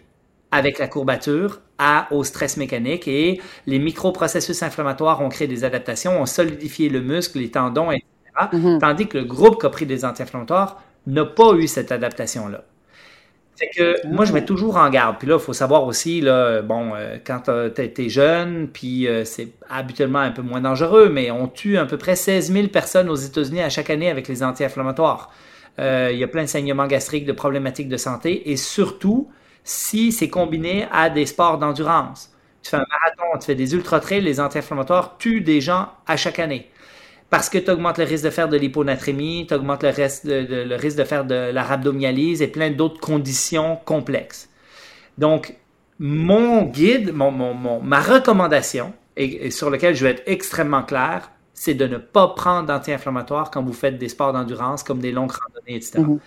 avec la courbature à, au stress mécanique et les microprocessus inflammatoires ont créé des adaptations, ont solidifié le muscle, les tendons, etc. Mhm. Tandis que le groupe qui a pris des anti-inflammatoires n'a pas eu cette adaptation-là. Fait que moi, je mets toujours en garde. Puis là, il faut savoir aussi, là, bon, euh, quand tu es jeune, puis euh, c'est habituellement un peu moins dangereux, mais on tue à peu près 16 000 personnes aux États-Unis à chaque année avec les anti-inflammatoires. Euh, Il y a plein de saignements gastriques, de problématiques de santé, et surtout si c'est combiné à des sports d'endurance. Tu fais un marathon, tu fais des ultra-trails, les anti-inflammatoires tuent des gens à chaque année parce que tu augmentes le risque de faire de l'hyponatrémie, tu augmentes le, reste de- de- le risque de faire de la rhabdomyolyse et plein d'autres conditions complexes. Donc, mon guide, mon, mon- mon- ma recommandation, et, et sur laquelle je vais être extrêmement clair, c'est de ne pas prendre d'anti-inflammatoires quand vous faites des sports d'endurance comme des longues randonnées, etc. Mhm.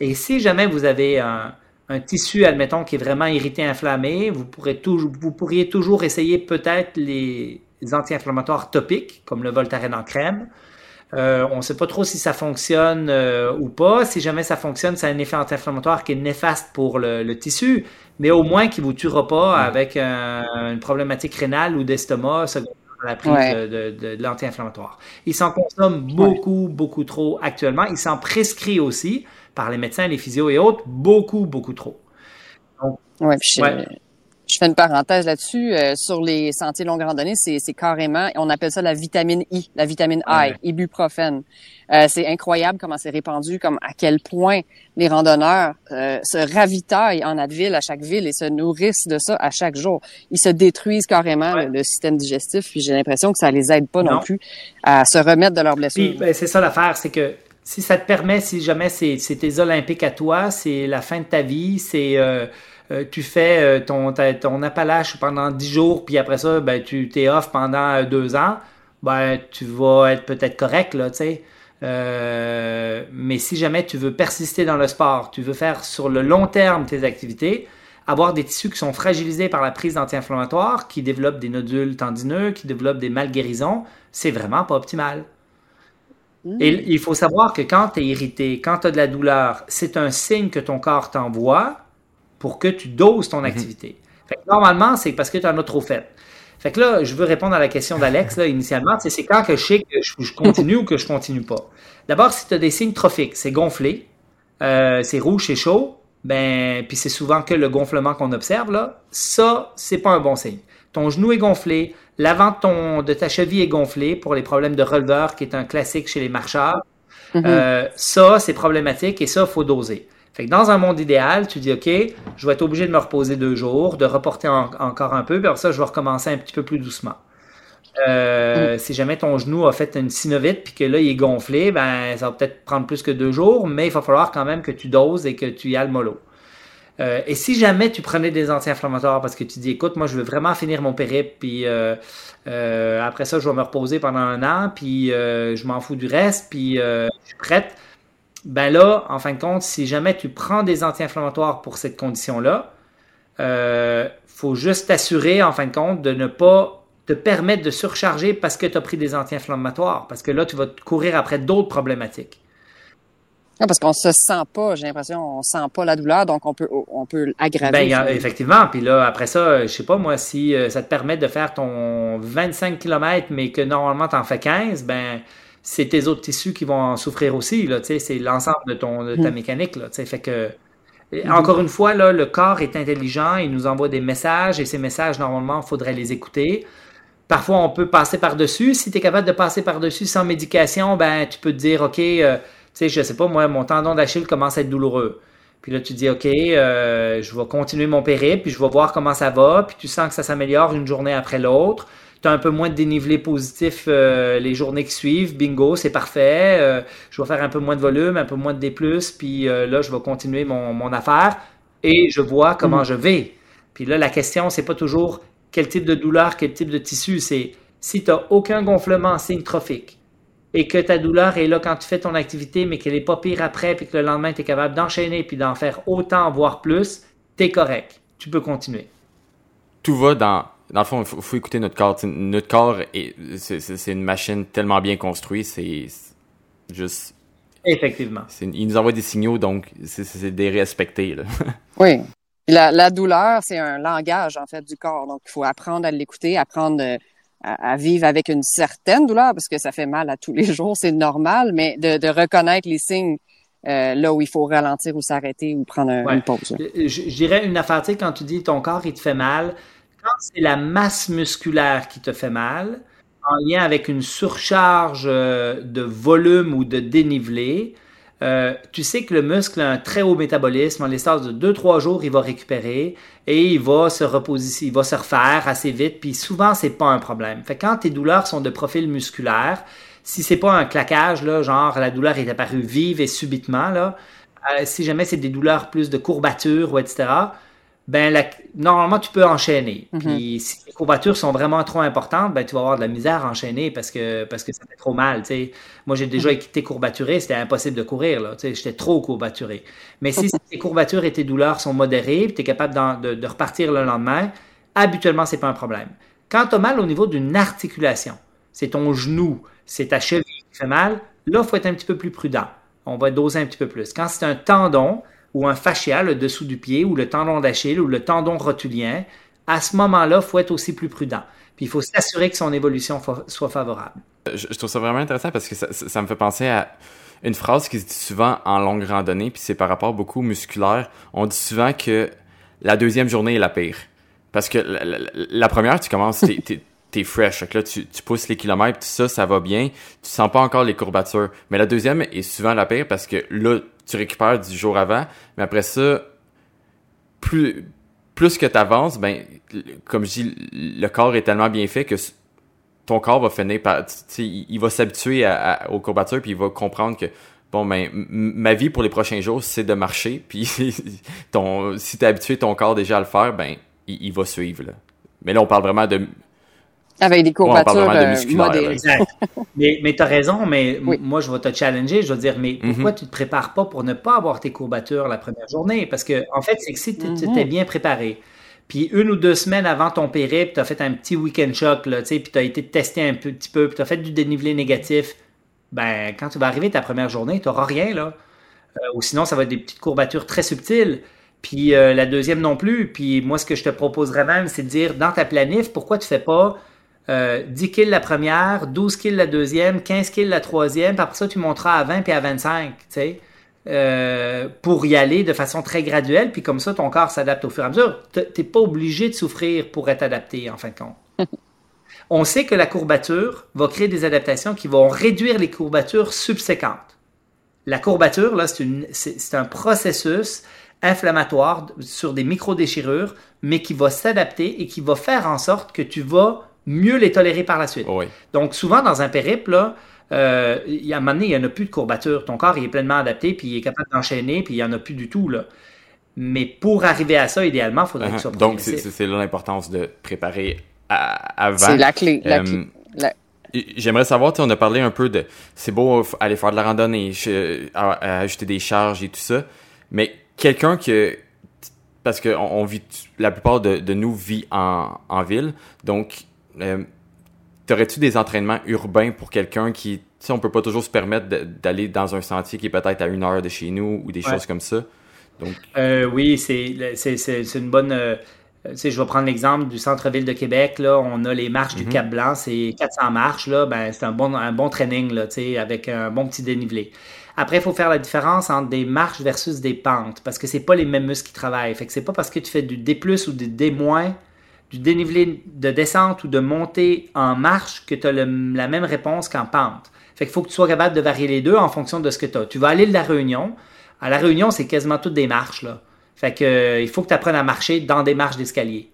Et si jamais vous avez un, un tissu, admettons, qui est vraiment irrité, inflammé, vous, pourrez toujours, vous pourriez toujours essayer peut-être les anti-inflammatoires topiques, comme le Voltaren en crème. Euh, on ne sait pas trop si ça fonctionne euh, ou pas. Si jamais ça fonctionne, a un effet anti-inflammatoire qui est néfaste pour le, le tissu, mais au moins qui ne vous tuera pas avec un- une problématique rénale ou d'estomac secondaire la prise de, l'anti-inflammatoire. Il s'en consomme beaucoup, beaucoup trop actuellement. Il s'en prescrit aussi par les médecins, les physios et autres, beaucoup, beaucoup trop. Donc, ouais, je fais une parenthèse là-dessus. Euh, sur les sentiers longue randonnée, c'est, carrément, on appelle ça la vitamine I, la vitamine I, ibuprofène. Euh, c'est incroyable comment c'est répandu, comme à quel point les randonneurs euh, se ravitaillent en Advil à chaque ville et se nourrissent de ça à chaque jour. Ils se détruisent carrément le, système digestif, puis j'ai l'impression que ça les aide pas non, plus à se remettre de leurs blessures. Ben, c'est ça l'affaire, c'est que si ça te permet, si jamais c'est, tes olympiques à toi, c'est la fin de ta vie, c'est euh, tu fais euh, ton, Appalache pendant 10 jours, puis après ça, ben, tu t'es off pendant euh, deux ans, ben, tu vas être peut-être correct, là, tu sais. mais si jamais tu veux persister dans le sport, tu veux faire sur le long terme tes activités, avoir des tissus qui sont fragilisés par la prise d'anti-inflammatoires, qui développent des nodules tendineux, qui développent des malguérisons, c'est vraiment pas optimal. Et il faut savoir que quand tu es irrité, quand tu as de la douleur, c'est un signe que ton corps t'envoie pour que tu doses ton mhm. activité. normalement, c'est parce que tu en as trop fait. Fait que là, je veux répondre à la question d'Alex, là, initialement, c'est quand que je sais que je, continue ou que je continue pas. D'abord, si tu as des signes trophiques, c'est gonflé, euh, c'est rouge, c'est chaud, ben, puis c'est souvent que le gonflement qu'on observe, là, ça, c'est pas un bon signe. Ton genou est gonflé, l'avant de, ton, de ta cheville est gonflé pour les problèmes de releveur, qui est un classique chez les marcheurs. Mhm. euh, ça, c'est problématique et ça, faut doser. Fait que dans un monde idéal, tu dis, OK, je vais être obligé de me reposer deux jours, de reporter encore un peu, puis après ça, je vais recommencer un petit peu plus doucement. Euh, mm. Si jamais ton genou a fait une synovite puis que là, il est gonflé, ben, ça va peut-être prendre plus que deux jours, mais il va falloir quand même que tu doses et que tu y ailles mollo. Euh, et si jamais tu prenais des anti-inflammatoires parce que tu dis, écoute, moi, je veux vraiment finir mon périple, puis euh, après ça, je vais me reposer pendant un an, puis je m'en fous du reste, puis je suis prête ben là, en fin de compte, si jamais tu prends des anti-inflammatoires pour cette condition-là, euh, faut juste t'assurer, en fin de compte, de ne pas te permettre de surcharger parce que tu as pris des anti-inflammatoires. Parce que là, tu vas courir après d'autres problématiques. Parce qu'on se sent pas, j'ai l'impression, on sent pas la douleur, donc on peut, on peut aggraver. Ben, effectivement. Puis là, après ça, je sais pas, moi, si euh, ça te permet de faire ton 25 km, mais que normalement tu en fais 15, ben, c'est tes autres tissus qui vont en souffrir aussi. c'est l'ensemble de, ton, de ta mm. mécanique. Là, fait que, mm-hmm. encore une fois, là, le corps est intelligent, il nous envoie des messages et ces messages, normalement, il faudrait les écouter. Parfois, on peut passer par-dessus. Si tu es capable de passer par-dessus sans médication, ben, tu peux te dire, OK, euh, sais, je sais pas, moi, mon tendon d'Achille commence à être douloureux. Puis là, tu dis, OK, euh, je vais continuer mon périple, puis je vais voir comment ça va, puis tu sens que ça s'améliore une journée après l'autre tu as un peu moins de dénivelé positif euh, les journées qui suivent, bingo, c'est parfait. Euh, je vais faire un peu moins de volume, un peu moins de D+, puis là, je vais continuer mon, mon, affaire et je vois comment mhm. je vais. Puis là, la question, c'est pas toujours quel type de douleur, quel type de tissu, c'est si tu n'as aucun gonflement signe trophique et que ta douleur est là quand tu fais ton activité, mais qu'elle n'est pas pire après, puis que le lendemain, tu es capable d'enchaîner puis d'en faire autant, voire plus, tu es correct. Tu peux continuer. Tout va dans dans le fond, il faut, écouter notre corps. notre corps, c'est une machine tellement bien construite, c'est juste. Effectivement. Il nous envoie des signaux, donc c'est des respecter. oui. La, la douleur, c'est un langage, en fait, du corps. Donc, il faut apprendre à l'écouter, apprendre à, vivre avec une certaine douleur, parce que ça fait mal à tous les jours, c'est normal, mais de, de, reconnaître les signes euh, là où il faut ralentir ou s'arrêter ou prendre une pause. Je, je, dirais une affaire, tu sais, quand tu dis ton corps, il te fait mal, quand c'est la masse musculaire qui te fait mal, en lien avec une surcharge euh, de volume ou de dénivelé, euh, tu sais que le muscle a un très haut métabolisme. En l'espace de 2-3 jours, il va récupérer et il va se reposer, il va se refaire assez vite. Puis souvent, c'est pas un problème. Fait quand tes douleurs sont de profil musculaire, si c'est pas un claquage, là, genre la douleur est apparue vive et subitement, là, euh, si jamais c'est des douleurs plus de courbature ou etc., ben normalement tu peux enchaîner. Mhm. Puis si les courbatures sont vraiment trop importantes, ben tu vas avoir de la misère à enchaîner parce que parce que ça fait trop mal. sais. Moi j'ai déjà mhm. été courbaturé, c'était impossible de courir là. J'étais trop courbaturé. Mais si tes courbatures et tes douleurs sont modérées, tu es capable de, de, repartir le lendemain, habituellement c'est pas un problème. Quand tu as mal au niveau d'une articulation, c'est ton genou, c'est ta cheville qui fait mal, là il faut être un petit peu plus prudent. On va doser un petit peu plus. Quand c'est un tendon, ou un fascia, le dessous du pied, ou le tendon d'Achille, ou le tendon rotulien, à ce moment-là, il faut être aussi plus prudent. Puis il faut s'assurer que son évolution soit favorable. Je, trouve ça vraiment intéressant parce que ça, me fait penser à une phrase qui se dit souvent en longue randonnée, puis c'est par rapport beaucoup musculaire. On dit souvent que la deuxième journée est la pire. Parce que la, première, tu commences, t'es, t'es, fresh. là, tu, tu pousses les kilomètres, tout ça, ça va bien. Tu sens pas encore les courbatures. Mais la deuxième est souvent la pire parce que là, tu récupères du jour avant. Mais après ça, plus, plus que tu avances, ben, comme je dis, le corps est tellement bien fait que ton corps va finir par, il va s'habituer aux courbatures puis il va comprendre que bon ben ma vie pour les prochains jours c'est de marcher puis ton si t'es habitué ton corps déjà à le faire ben il, va suivre là. mais là on parle vraiment de avec des courbatures euh, exact. mais mais t'as raison mais moi je vais te challenger je vais dire mais mhm. pourquoi tu te prépares pas pour ne pas avoir tes courbatures la première journée? Parce que en fait c'est que si tu mhm. t'es bien préparé puis une ou deux semaines avant ton périple, tu as fait un petit week-end choc, là, puis tu as été testé un petit peu, puis tu as fait du dénivelé négatif. Ben, quand tu vas arriver ta première journée, tu n'auras rien, là. Euh, ou sinon, ça va être des petites courbatures très subtiles. Puis euh, la deuxième non plus. Puis moi, ce que je te proposerais même, c'est de dire dans ta planif, pourquoi tu fais pas 10 euh, kills la première, 12 kills la deuxième, 15 kills la troisième, puis après ça, tu monteras à 20 puis à 25, tu sais. Euh, pour y aller de façon très graduelle, puis comme ça, ton corps s'adapte au fur et à mesure. Tu n'es pas obligé de souffrir pour être adapté, en fin de compte. On sait que la courbature va créer des adaptations qui vont réduire les courbatures subséquentes. La courbature, là, c'est un processus inflammatoire sur des micro-déchirures, mais qui va s'adapter et qui va faire en sorte que tu vas mieux les tolérer par la suite. Donc, souvent, dans un périple, là, euh, à un moment donné, il n'y en a plus de courbature. Ton corps il est pleinement adapté, puis il est capable d'enchaîner, puis il n'y en a plus du tout. Là. Mais pour arriver à ça, idéalement, il faudrait que ça uh-huh. Donc, c'est là l'importance de préparer avant. C'est la clé. Euh, j'aimerais savoir, on a parlé un peu de c'est beau aller faire de la randonnée, ajouter des charges et tout ça, mais quelqu'un que parce que on, vit la plupart de, nous vit en, en ville, donc euh, T'aurais-tu des entraînements urbains pour quelqu'un qui, tu sais, on peut pas toujours se permettre d'aller dans un sentier qui est peut-être à une heure de chez nous ou des choses comme ça? Donc... Euh, oui, c'est une bonne. Euh, je vais prendre l'exemple du centre-ville de Québec. Là, on a les marches du mhm. Cap Blanc, c'est 400 marches. Là, ben, c'est un bon, un bon training là, avec un bon petit dénivelé. Après, il faut faire la différence entre des marches versus des pentes parce que c'est pas les mêmes muscles qui travaillent. Fait que c'est pas parce que tu fais du D+, ou du D- du dénivelé de descente ou de montée en marche que tu as la même réponse qu'en pente. Fait qu'il faut que tu sois capable de varier les deux en fonction de ce que tu as. Tu vas aller de la Réunion. À la Réunion, c'est quasiment toutes des marches. Là. Fait que, euh, il faut que tu apprennes à marcher dans des marches d'escalier.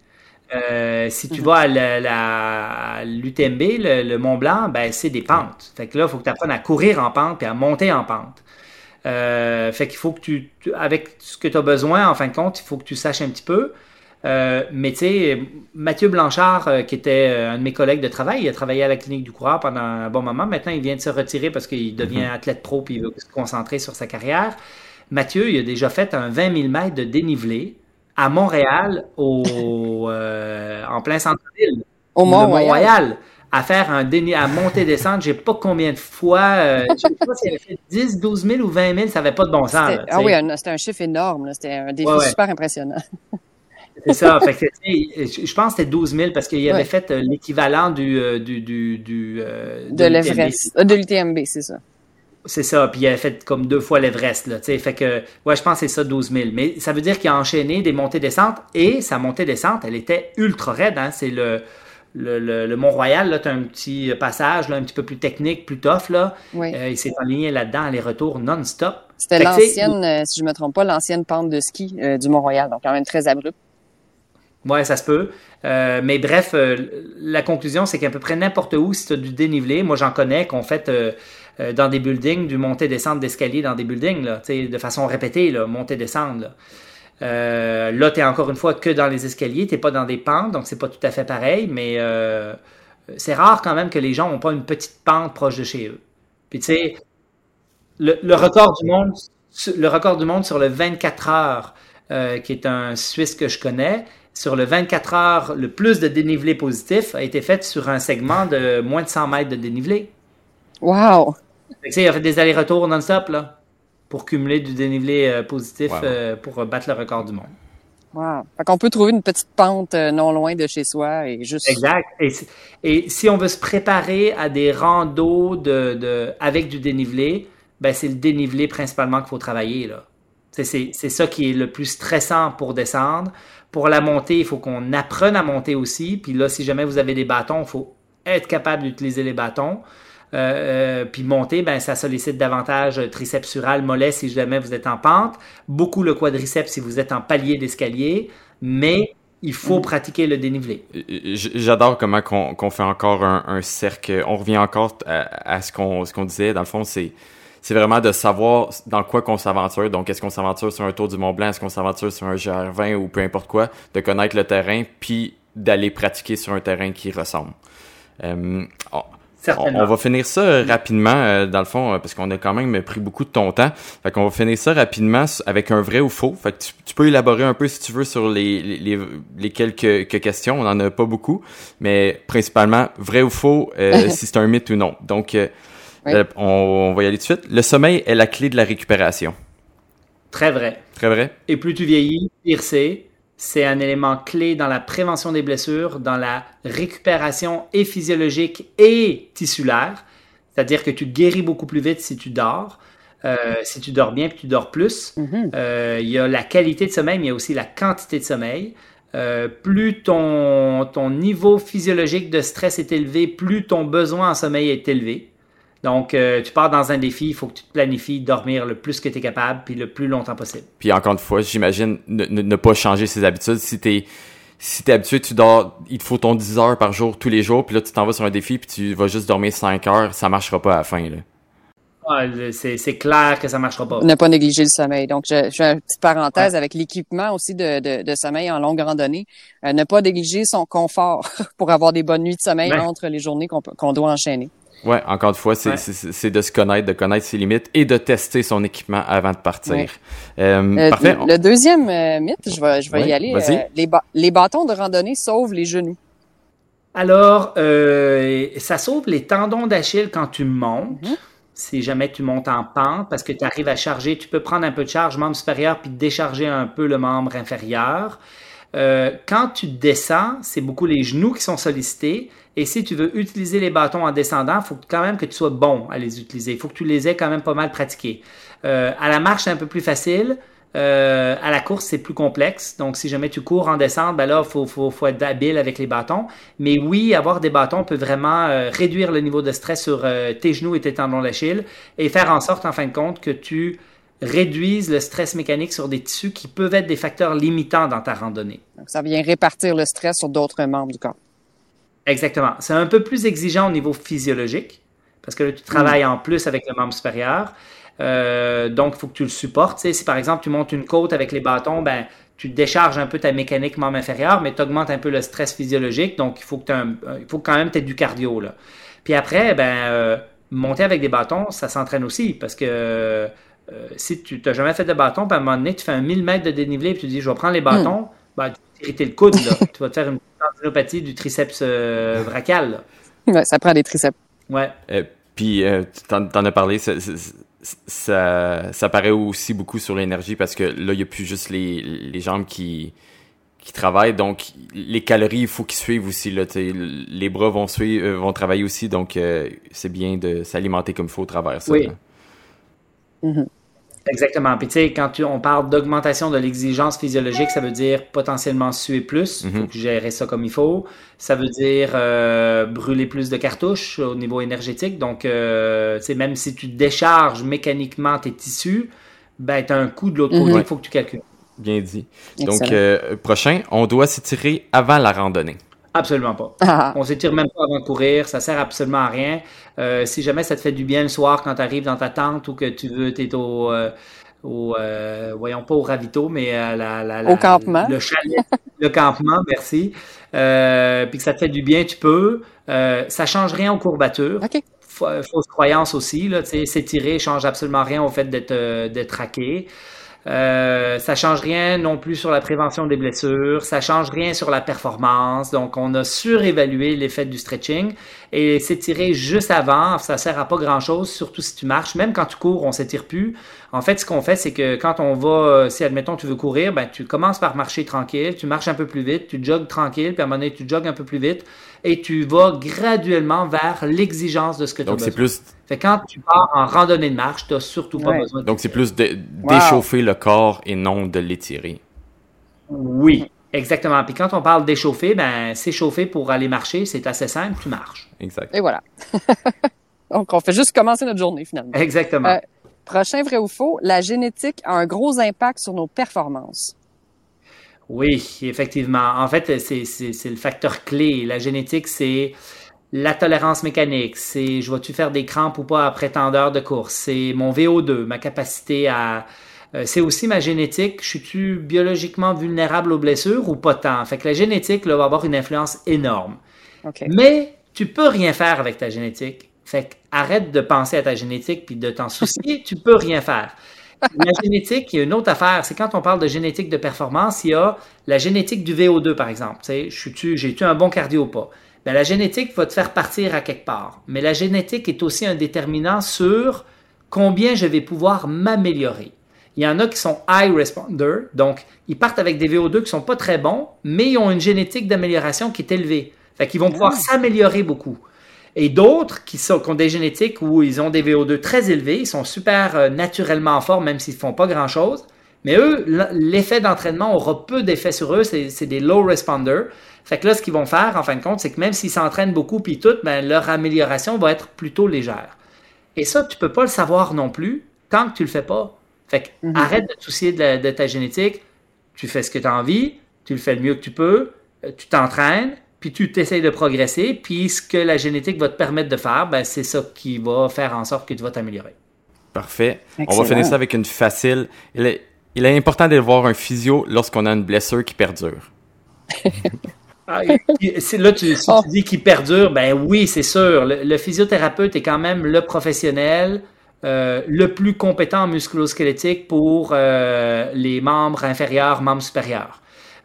Euh, si tu mhm. vas à l'UTMB, le, Mont Blanc, ben, c'est des pentes. Fait que là, il faut que tu apprennes à courir en pente et à monter en pente. Euh, fait qu'il faut que tu, avec ce que tu as besoin, en fin de compte, il faut que tu saches un petit peu. Euh, mais tu sais, Mathieu Blanchard, euh, qui était euh, un de mes collègues de travail, il a travaillé à la clinique du coureur pendant un bon moment. Maintenant, il vient de se retirer parce qu'il devient mhm. athlète pro et il veut se concentrer sur sa carrière. Mathieu, il a déjà fait un 20 000 mètres de dénivelé à Montréal, au, en plein centre-ville. Au Mont-Royal. à faire un déni à monter descendre, j'ai pas combien de fois, je sais pas s'il avait fait 10, 12 000 ou 20 000, ça avait pas de bon sens. ah oui, c'était un chiffre énorme, c'était un défi super impressionnant. C'est ça. je pense que c'était 12 000 parce qu'il avait fait euh, l'équivalent du, euh, du, du, euh, de, l'Everest. De l'UTMB, c'est ça. C'est ça, puis il avait fait comme deux fois l'Everest, là, fait que, ouais, je pense que c'est ça, 12 000. Mais ça veut dire qu'il a enchaîné des montées-descentes, et sa montée-descente, elle était ultra raide, hein, c'est le, le, le, Mont-Royal, là, tu as un petit passage, là, un petit peu plus technique, plus tough, là. il s'est enligné là-dedans, aller-retour non-stop. C'était l'ancienne, si je me trompe pas, l'ancienne pente de ski du Mont-Royal, donc quand même très abrupt. Ouais, ça se peut. Euh, mais bref, euh, la conclusion, c'est qu'à peu près n'importe où, si tu as du dénivelé, moi j'en connais qu'on fait euh, dans des buildings, du monter-descente d'escalier dans des buildings, là, de façon répétée, là, monter-descendre. Là, là tu es encore une fois que dans les escaliers, tu pas dans des pentes, donc c'est pas tout à fait pareil, mais c'est rare quand même que les gens n'ont pas une petite pente proche de chez eux. Puis tu sais, le, le, record du monde, le record du monde sur le 24 heures, qui est un Suisse que je connais, sur le 24 heures, le plus de dénivelé positif a été fait sur un segment de moins de 100 mètres de dénivelé. Wow! il a fait des allers-retours non-stop là, pour cumuler du dénivelé euh, positif euh, pour battre le record du monde. Wow. Fait qu'on peut trouver une petite pente euh, non loin de chez soi et juste. Exact. Et, et si on veut se préparer à des randos de, de avec du dénivelé, ben c'est le dénivelé principalement qu'il faut travailler là. C'est ça qui est le plus stressant pour descendre. Pour la montée, il faut qu'on apprenne à monter aussi. Puis là, si jamais vous avez des bâtons, il faut être capable d'utiliser les bâtons. Euh, euh, puis monter, ben, ça sollicite davantage triceps sural, mollet si jamais vous êtes en pente, beaucoup le quadriceps si vous êtes en palier d'escalier, mais il faut pratiquer le dénivelé. J'adore comment qu'on fait encore un, cercle. On revient encore à, ce qu'on disait. Dans le fond, c'est c'est vraiment de savoir dans quoi qu'on s'aventure. Donc, est-ce qu'on s'aventure sur un tour du Mont Blanc, est-ce qu'on s'aventure sur un GR20 ou peu importe quoi, de connaître le terrain, puis d'aller pratiquer sur un terrain qui ressemble. Euh, on, va finir ça rapidement, euh, dans le fond, euh, parce qu'on a quand même pris beaucoup de ton temps. Fait qu'on va finir ça rapidement avec un vrai ou faux. Fait que tu, peux élaborer un peu si tu veux sur les, les, les quelques, questions. On en a pas beaucoup, mais principalement vrai ou faux, euh, si c'est un mythe ou non. Donc, on, va y aller tout de suite. Le sommeil est la clé de la récupération. Très vrai. Très vrai. Et plus tu vieillis, pire c'est c'est un élément clé dans la prévention des blessures, dans la récupération et physiologique et tissulaire. C'est-à-dire que tu guéris beaucoup plus vite si tu dors. Euh, si tu dors bien puis tu dors plus. Mm-hmm. Euh, il y a la qualité de sommeil, mais il y a aussi la quantité de sommeil. Euh, plus ton, ton niveau physiologique de stress est élevé, plus ton besoin en sommeil est élevé. Donc, euh, tu pars dans un défi, il faut que tu te planifies dormir le plus que tu es capable, puis le plus longtemps possible. Puis encore une fois, j'imagine ne, pas changer ses habitudes. Si tu es, si habitué, tu dors, il te faut ton 10 heures par jour tous les jours, puis là tu t'en vas sur un défi, puis tu vas juste dormir 5 heures, ça marchera pas à la fin. Là. c'est clair que ça marchera pas. Ne pas négliger le sommeil. Donc, je, fais une petite parenthèse avec l'équipement aussi de, sommeil en longue randonnée. Euh, ne pas négliger son confort pour avoir des bonnes nuits de sommeil entre les journées qu'on doit enchaîner. Ouais, encore une fois, c'est de se connaître, de connaître ses limites et de tester son équipement avant de partir. Euh, euh, parfait. Le, deuxième euh, mythe, je vais, je vais y aller. les, les bâtons de randonnée sauvent les genoux. Alors, ça sauve les tendons d'Achille quand tu montes. Mhm. Si jamais tu montes en pente, parce que tu arrives à charger, tu peux prendre un peu de charge membre supérieur puis décharger un peu le membre inférieur. quand tu descends, c'est beaucoup les genoux qui sont sollicités et si tu veux utiliser les bâtons en descendant, il faut quand même que tu sois bon à les utiliser. Il faut que tu les aies quand même pas mal pratiqués. Euh, à la marche, c'est un peu plus facile. Euh, à la course, c'est plus complexe. Donc, si jamais tu cours en descente, ben là, il faut, être habile avec les bâtons. Mais oui, avoir des bâtons peut vraiment euh, réduire le niveau de stress sur tes genoux et tes tendons d'Achille et faire en sorte, en fin de compte, que tu réduises le stress mécanique sur des tissus qui peuvent être des facteurs limitants dans ta randonnée. Donc, ça vient répartir le stress sur d'autres membres du corps. Exactement. C'est un peu plus exigeant au niveau physiologique, parce que là, tu travailles mm. en plus avec le membre supérieur. Euh, donc, il faut que tu le supportes. si par exemple, tu montes une côte avec les bâtons, ben, tu décharges un peu ta mécanique membre inférieur, mais tu augmentes un peu le stress physiologique. Donc, il faut, que un, il faut quand même tu aies du cardio. Là. Puis après, ben, euh, monter avec des bâtons, ça s'entraîne aussi, parce que euh, si tu n'as jamais fait de bâton, ben, à un moment donné, tu fais un 1000 mètres de dénivelé, et tu dis, je vais prendre les bâtons, mm. ben, tu vas le coude, là. tu vas te faire une tendinopathie du triceps euh, brachial. Ouais, ça prend des triceps. Ouais. Euh, puis, euh, tu en, as parlé, ça, ça, paraît aussi beaucoup sur l'énergie parce que là, il n'y a plus juste les, les jambes qui, qui travaillent. Donc, les calories, il faut qu'ils suivent aussi. Là, les bras vont suivre, vont travailler aussi. Donc, c'est bien de s'alimenter comme il faut au travers ça. Oui. Exactement. Puis tu sais, quand on parle d'augmentation de l'exigence physiologique, ça veut dire potentiellement suer plus, il faut mhm. gérer ça comme il faut. Ça veut dire euh, brûler plus de cartouches au niveau énergétique. Donc, euh, même si tu décharges mécaniquement tes tissus, ben, tu as un coût de l'autre côté, mhm. il faut que tu calcules. Bien dit. Donc, euh, prochain, on doit s'étirer avant la randonnée. Absolument pas. Ah. On s'étire même pas avant de courir, ça sert absolument à rien. Euh, si jamais ça te fait du bien le soir quand tu arrives dans ta tente ou que tu veux, tu es au, euh, euh, voyons pas au ravito, mais à la, au campement. Le chalet, le campement, merci. puis que ça te fait du bien, tu peux. ça change rien aux courbatures. Fausse croyance aussi, là, s'étirer change absolument rien au fait d'être d'être traqué. Euh, ça change rien non plus sur la prévention des blessures, ça change rien sur la performance. Donc, on a surévalué l'effet du stretching et s'étirer juste avant, ça sert à pas grand chose, surtout si tu marches. Même quand tu cours, on s'étire plus. En fait, ce qu'on fait, c'est que quand on va, si admettons tu veux courir, ben tu commences par marcher tranquille, tu marches un peu plus vite, tu jogues tranquille, puis à un moment donné, tu jogues un peu plus vite et tu vas graduellement vers l'exigence de ce que tu as Donc, c'est plus fait quand tu pars en randonnée de marche, tu n'as surtout pas Ouais. besoin de Donc, c'est plus Wow. d'échauffer le corps et non de l'étirer. Oui, exactement. Puis quand on parle d'échauffer, ben s'échauffer pour aller marcher, c'est assez simple, tu marches. Exact. Et voilà. Donc, on fait juste commencer notre journée, finalement. Exactement. Euh, Prochain vrai ou faux, la génétique a un gros impact sur nos performances. Oui, effectivement. En fait, c'est le facteur clé. La génétique, c'est la tolérance mécanique. C'est je vais-tu faire des crampes ou pas après tant d'heures de course? C'est mon VO2, ma capacité à... euh, c'est aussi ma génétique. Je suis-tu biologiquement vulnérable aux blessures ou pas tant? Fait que la génétique là, va avoir une influence énorme. Mais tu peux rien faire avec ta génétique. Fait que arrête de penser à ta génétique puis de t'en soucier, tu peux rien faire. La génétique, il y a une autre affaire, c'est quand on parle de génétique de performance, il y a la génétique du VO2 par exemple. J'ai-tu un bon cardio ou pas? Ben, la génétique va te faire partir à quelque part. Mais la génétique est aussi un déterminant sur combien je vais pouvoir m'améliorer. Il y en a qui sont high responder, donc ils partent avec des VO2 qui sont pas très bons, mais ils ont une génétique d'amélioration qui est élevée. Fait qu'ils vont pouvoir s'améliorer beaucoup. Et d'autres qui, sont, qui ont des génétiques où ils ont des VO2 très élevés, ils sont super euh, naturellement en forme, même s'ils font pas grand-chose. Mais eux, l'effet d'entraînement aura peu d'effet sur eux, c'est des low responders. Fait que là, ce qu'ils vont faire, en fin de compte, c'est que même s'ils s'entraînent beaucoup puis tout, ben, leur amélioration va être plutôt légère. Et ça, tu peux pas le savoir non plus tant que tu le fais pas. Fait que Mhm. arrête de te soucier de, la- de ta génétique, tu fais ce que tu as envie, tu le fais le mieux que tu peux, euh, tu t'entraînes, puis tu t'essayes de progresser, puis ce que la génétique va te permettre de faire, ben, c'est ça qui va faire en sorte que tu vas t'améliorer. Parfait. On va finir ça avec une facile. Il est, il est important d'aller voir un physio lorsqu'on a une blessure qui perdure. Ah, là, tu, si Oh. tu dis qu'il perdure, ben oui, c'est sûr. Le, le physiothérapeute est quand même le professionnel euh, le plus compétent en musculosquelettique pour euh, les membres inférieurs, membres supérieurs.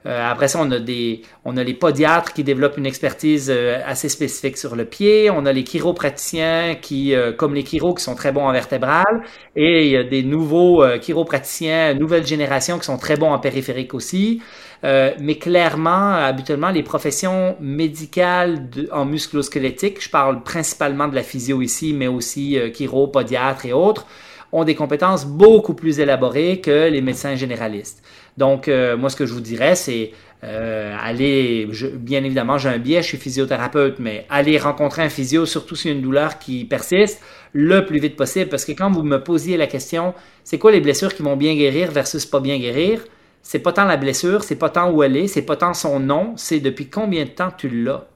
Euh, après ça, on a des, on a les podiatres qui développent une expertise euh, assez spécifique sur le pied. On a les chiropraticiens qui, euh, comme les chiros, qui sont très bons en vertébrale. Et il y a des nouveaux chiropraticiens, nouvelle génération, qui sont très bons en périphérique aussi. Mais clairement, habituellement, les professions médicales en musculosquelettique, je parle principalement de la physio ici, mais aussi euh, chiro, et autres, ont des compétences beaucoup plus élaborées que les médecins généralistes. Donc, euh, moi, ce que je vous dirais, c'est euh, aller, bien évidemment, j'ai un biais, je suis physiothérapeute, mais aller rencontrer un physio, surtout s'il y a une douleur qui persiste, le plus vite possible. Parce que quand vous me posiez la question, c'est quoi les blessures qui vont bien guérir versus pas bien guérir, c'est pas tant la blessure, c'est pas tant où elle est, c'est pas tant son nom, c'est depuis combien de temps tu l'as?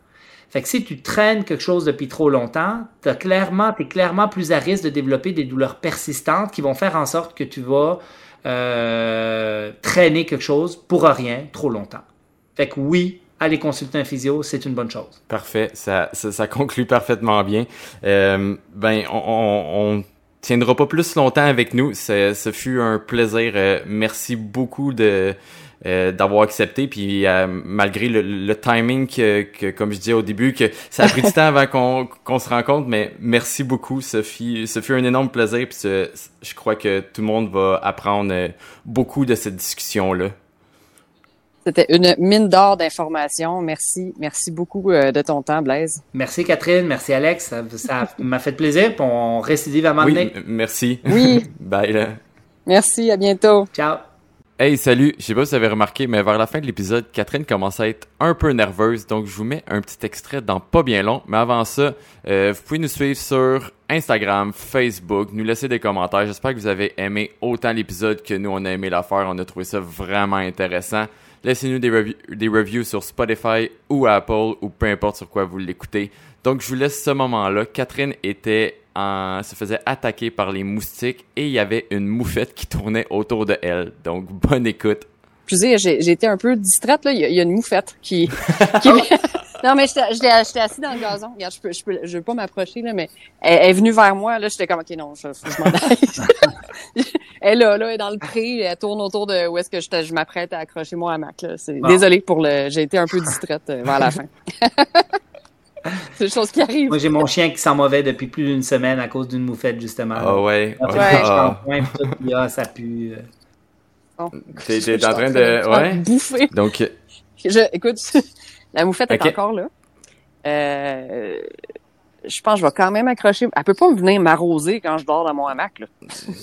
Fait que si tu traînes quelque chose depuis trop longtemps, tu clairement, es clairement plus à risque de développer des douleurs persistantes qui vont faire en sorte que tu vas euh, traîner quelque chose pour rien trop longtemps. Fait que oui, aller consulter un physio, c'est une bonne chose. Parfait, ça, ça, ça conclut parfaitement bien. Euh, ben, on, on, on tiendra pas plus longtemps avec nous. Ce, ce fut un plaisir. Euh, merci beaucoup de euh, d'avoir accepté. Puis euh, malgré le, le timing que, que, comme je disais au début, que ça a pris du temps avant qu'on qu'on se rencontre, mais merci beaucoup, Sophie. Ce fut un énorme plaisir. Puis je crois que tout le monde va apprendre euh, beaucoup de cette discussion là. C'était une mine d'or d'informations. Merci. Merci beaucoup de ton temps, Blaise. Merci Catherine, merci Alex, ça m'a fait plaisir. Puis on récidive à un moment Oui, donné. merci. Oui. Bye là. Merci. À bientôt. Ciao. Hey, salut! Je sais pas si vous avez remarqué, mais vers la fin de l'épisode, Catherine commence à être un peu nerveuse, donc je vous mets un petit extrait dans pas bien long. Mais avant ça, euh, vous pouvez nous suivre sur Instagram, Facebook, nous laisser des commentaires. J'espère que vous avez aimé autant l'épisode que nous, on a aimé l'affaire. On a trouvé ça vraiment intéressant. Laissez-nous des, des reviews sur Spotify ou Apple ou peu importe sur quoi vous l'écoutez. Donc, je vous laisse ce moment-là. Catherine était en, se faisait attaquer par les moustiques et il y avait une moufette qui tournait autour de elle. Donc, bonne écoute. Excusez, j'ai j'ai été un peu distraite, là. Il y a, il y a une moufette qui... qui... non, mais j'étais assis dans le gazon. Regarde, je peux, je peux, je veux pas m'approcher, là, mais elle, elle est venue vers moi, là. J'étais comme, OK, non, je, je m'en aille. elle est là, là, elle est dans le pré, elle tourne autour de où est-ce que je, je m'apprête à accrocher mon hamac. Là. C'est, Bon. Désolée pour le, j'ai été un peu distraite euh, vers la fin. C'est des choses qui arrivent. Moi, j'ai mon chien qui sent mauvais depuis plus d'une semaine à cause d'une moufette, justement. Ah ouais. Après, Ouais. je Ah. puis tout, puis ah, ça pue. Bon, T'es- je- t'es je en suis train de- ouais. bouffer. Donc, Je, écoute, la moufette est encore là. Euh, je pense que je vais quand même accrocher. Elle peut pas me venir m'arroser quand je dors dans mon hamac, là.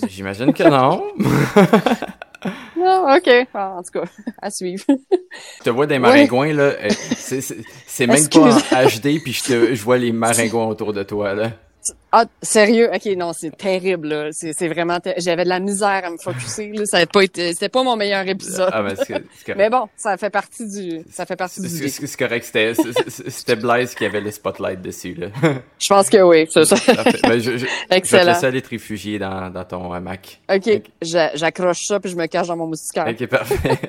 j'imagine que non. Non, ok. Ah, en tout cas, à suivre. Je te vois des maringouins, là. euh, c'est- même pas en HD, puis je, te, je vois les maringouins autour de toi, là. Ah, sérieux? Ok, non, c'est terrible, là. C'est, vraiment, ter- j'avais de la misère à me focusser, là. Ça a pas été, c'était pas mon meilleur épisode. Ah, mais c'est c'est correct. Mais bon, ça fait partie du, ça fait partie du C'est- correct, c'était Blaise qui avait le spotlight dessus, là. Je pense que oui, c'est ça. Ben, je, je, je vais te Excellent. laisser aller te réfugier dans, dans ton hamac. Ok, j'a- j'accroche ça puis je me cache dans mon moustiquaire. Ok, parfait.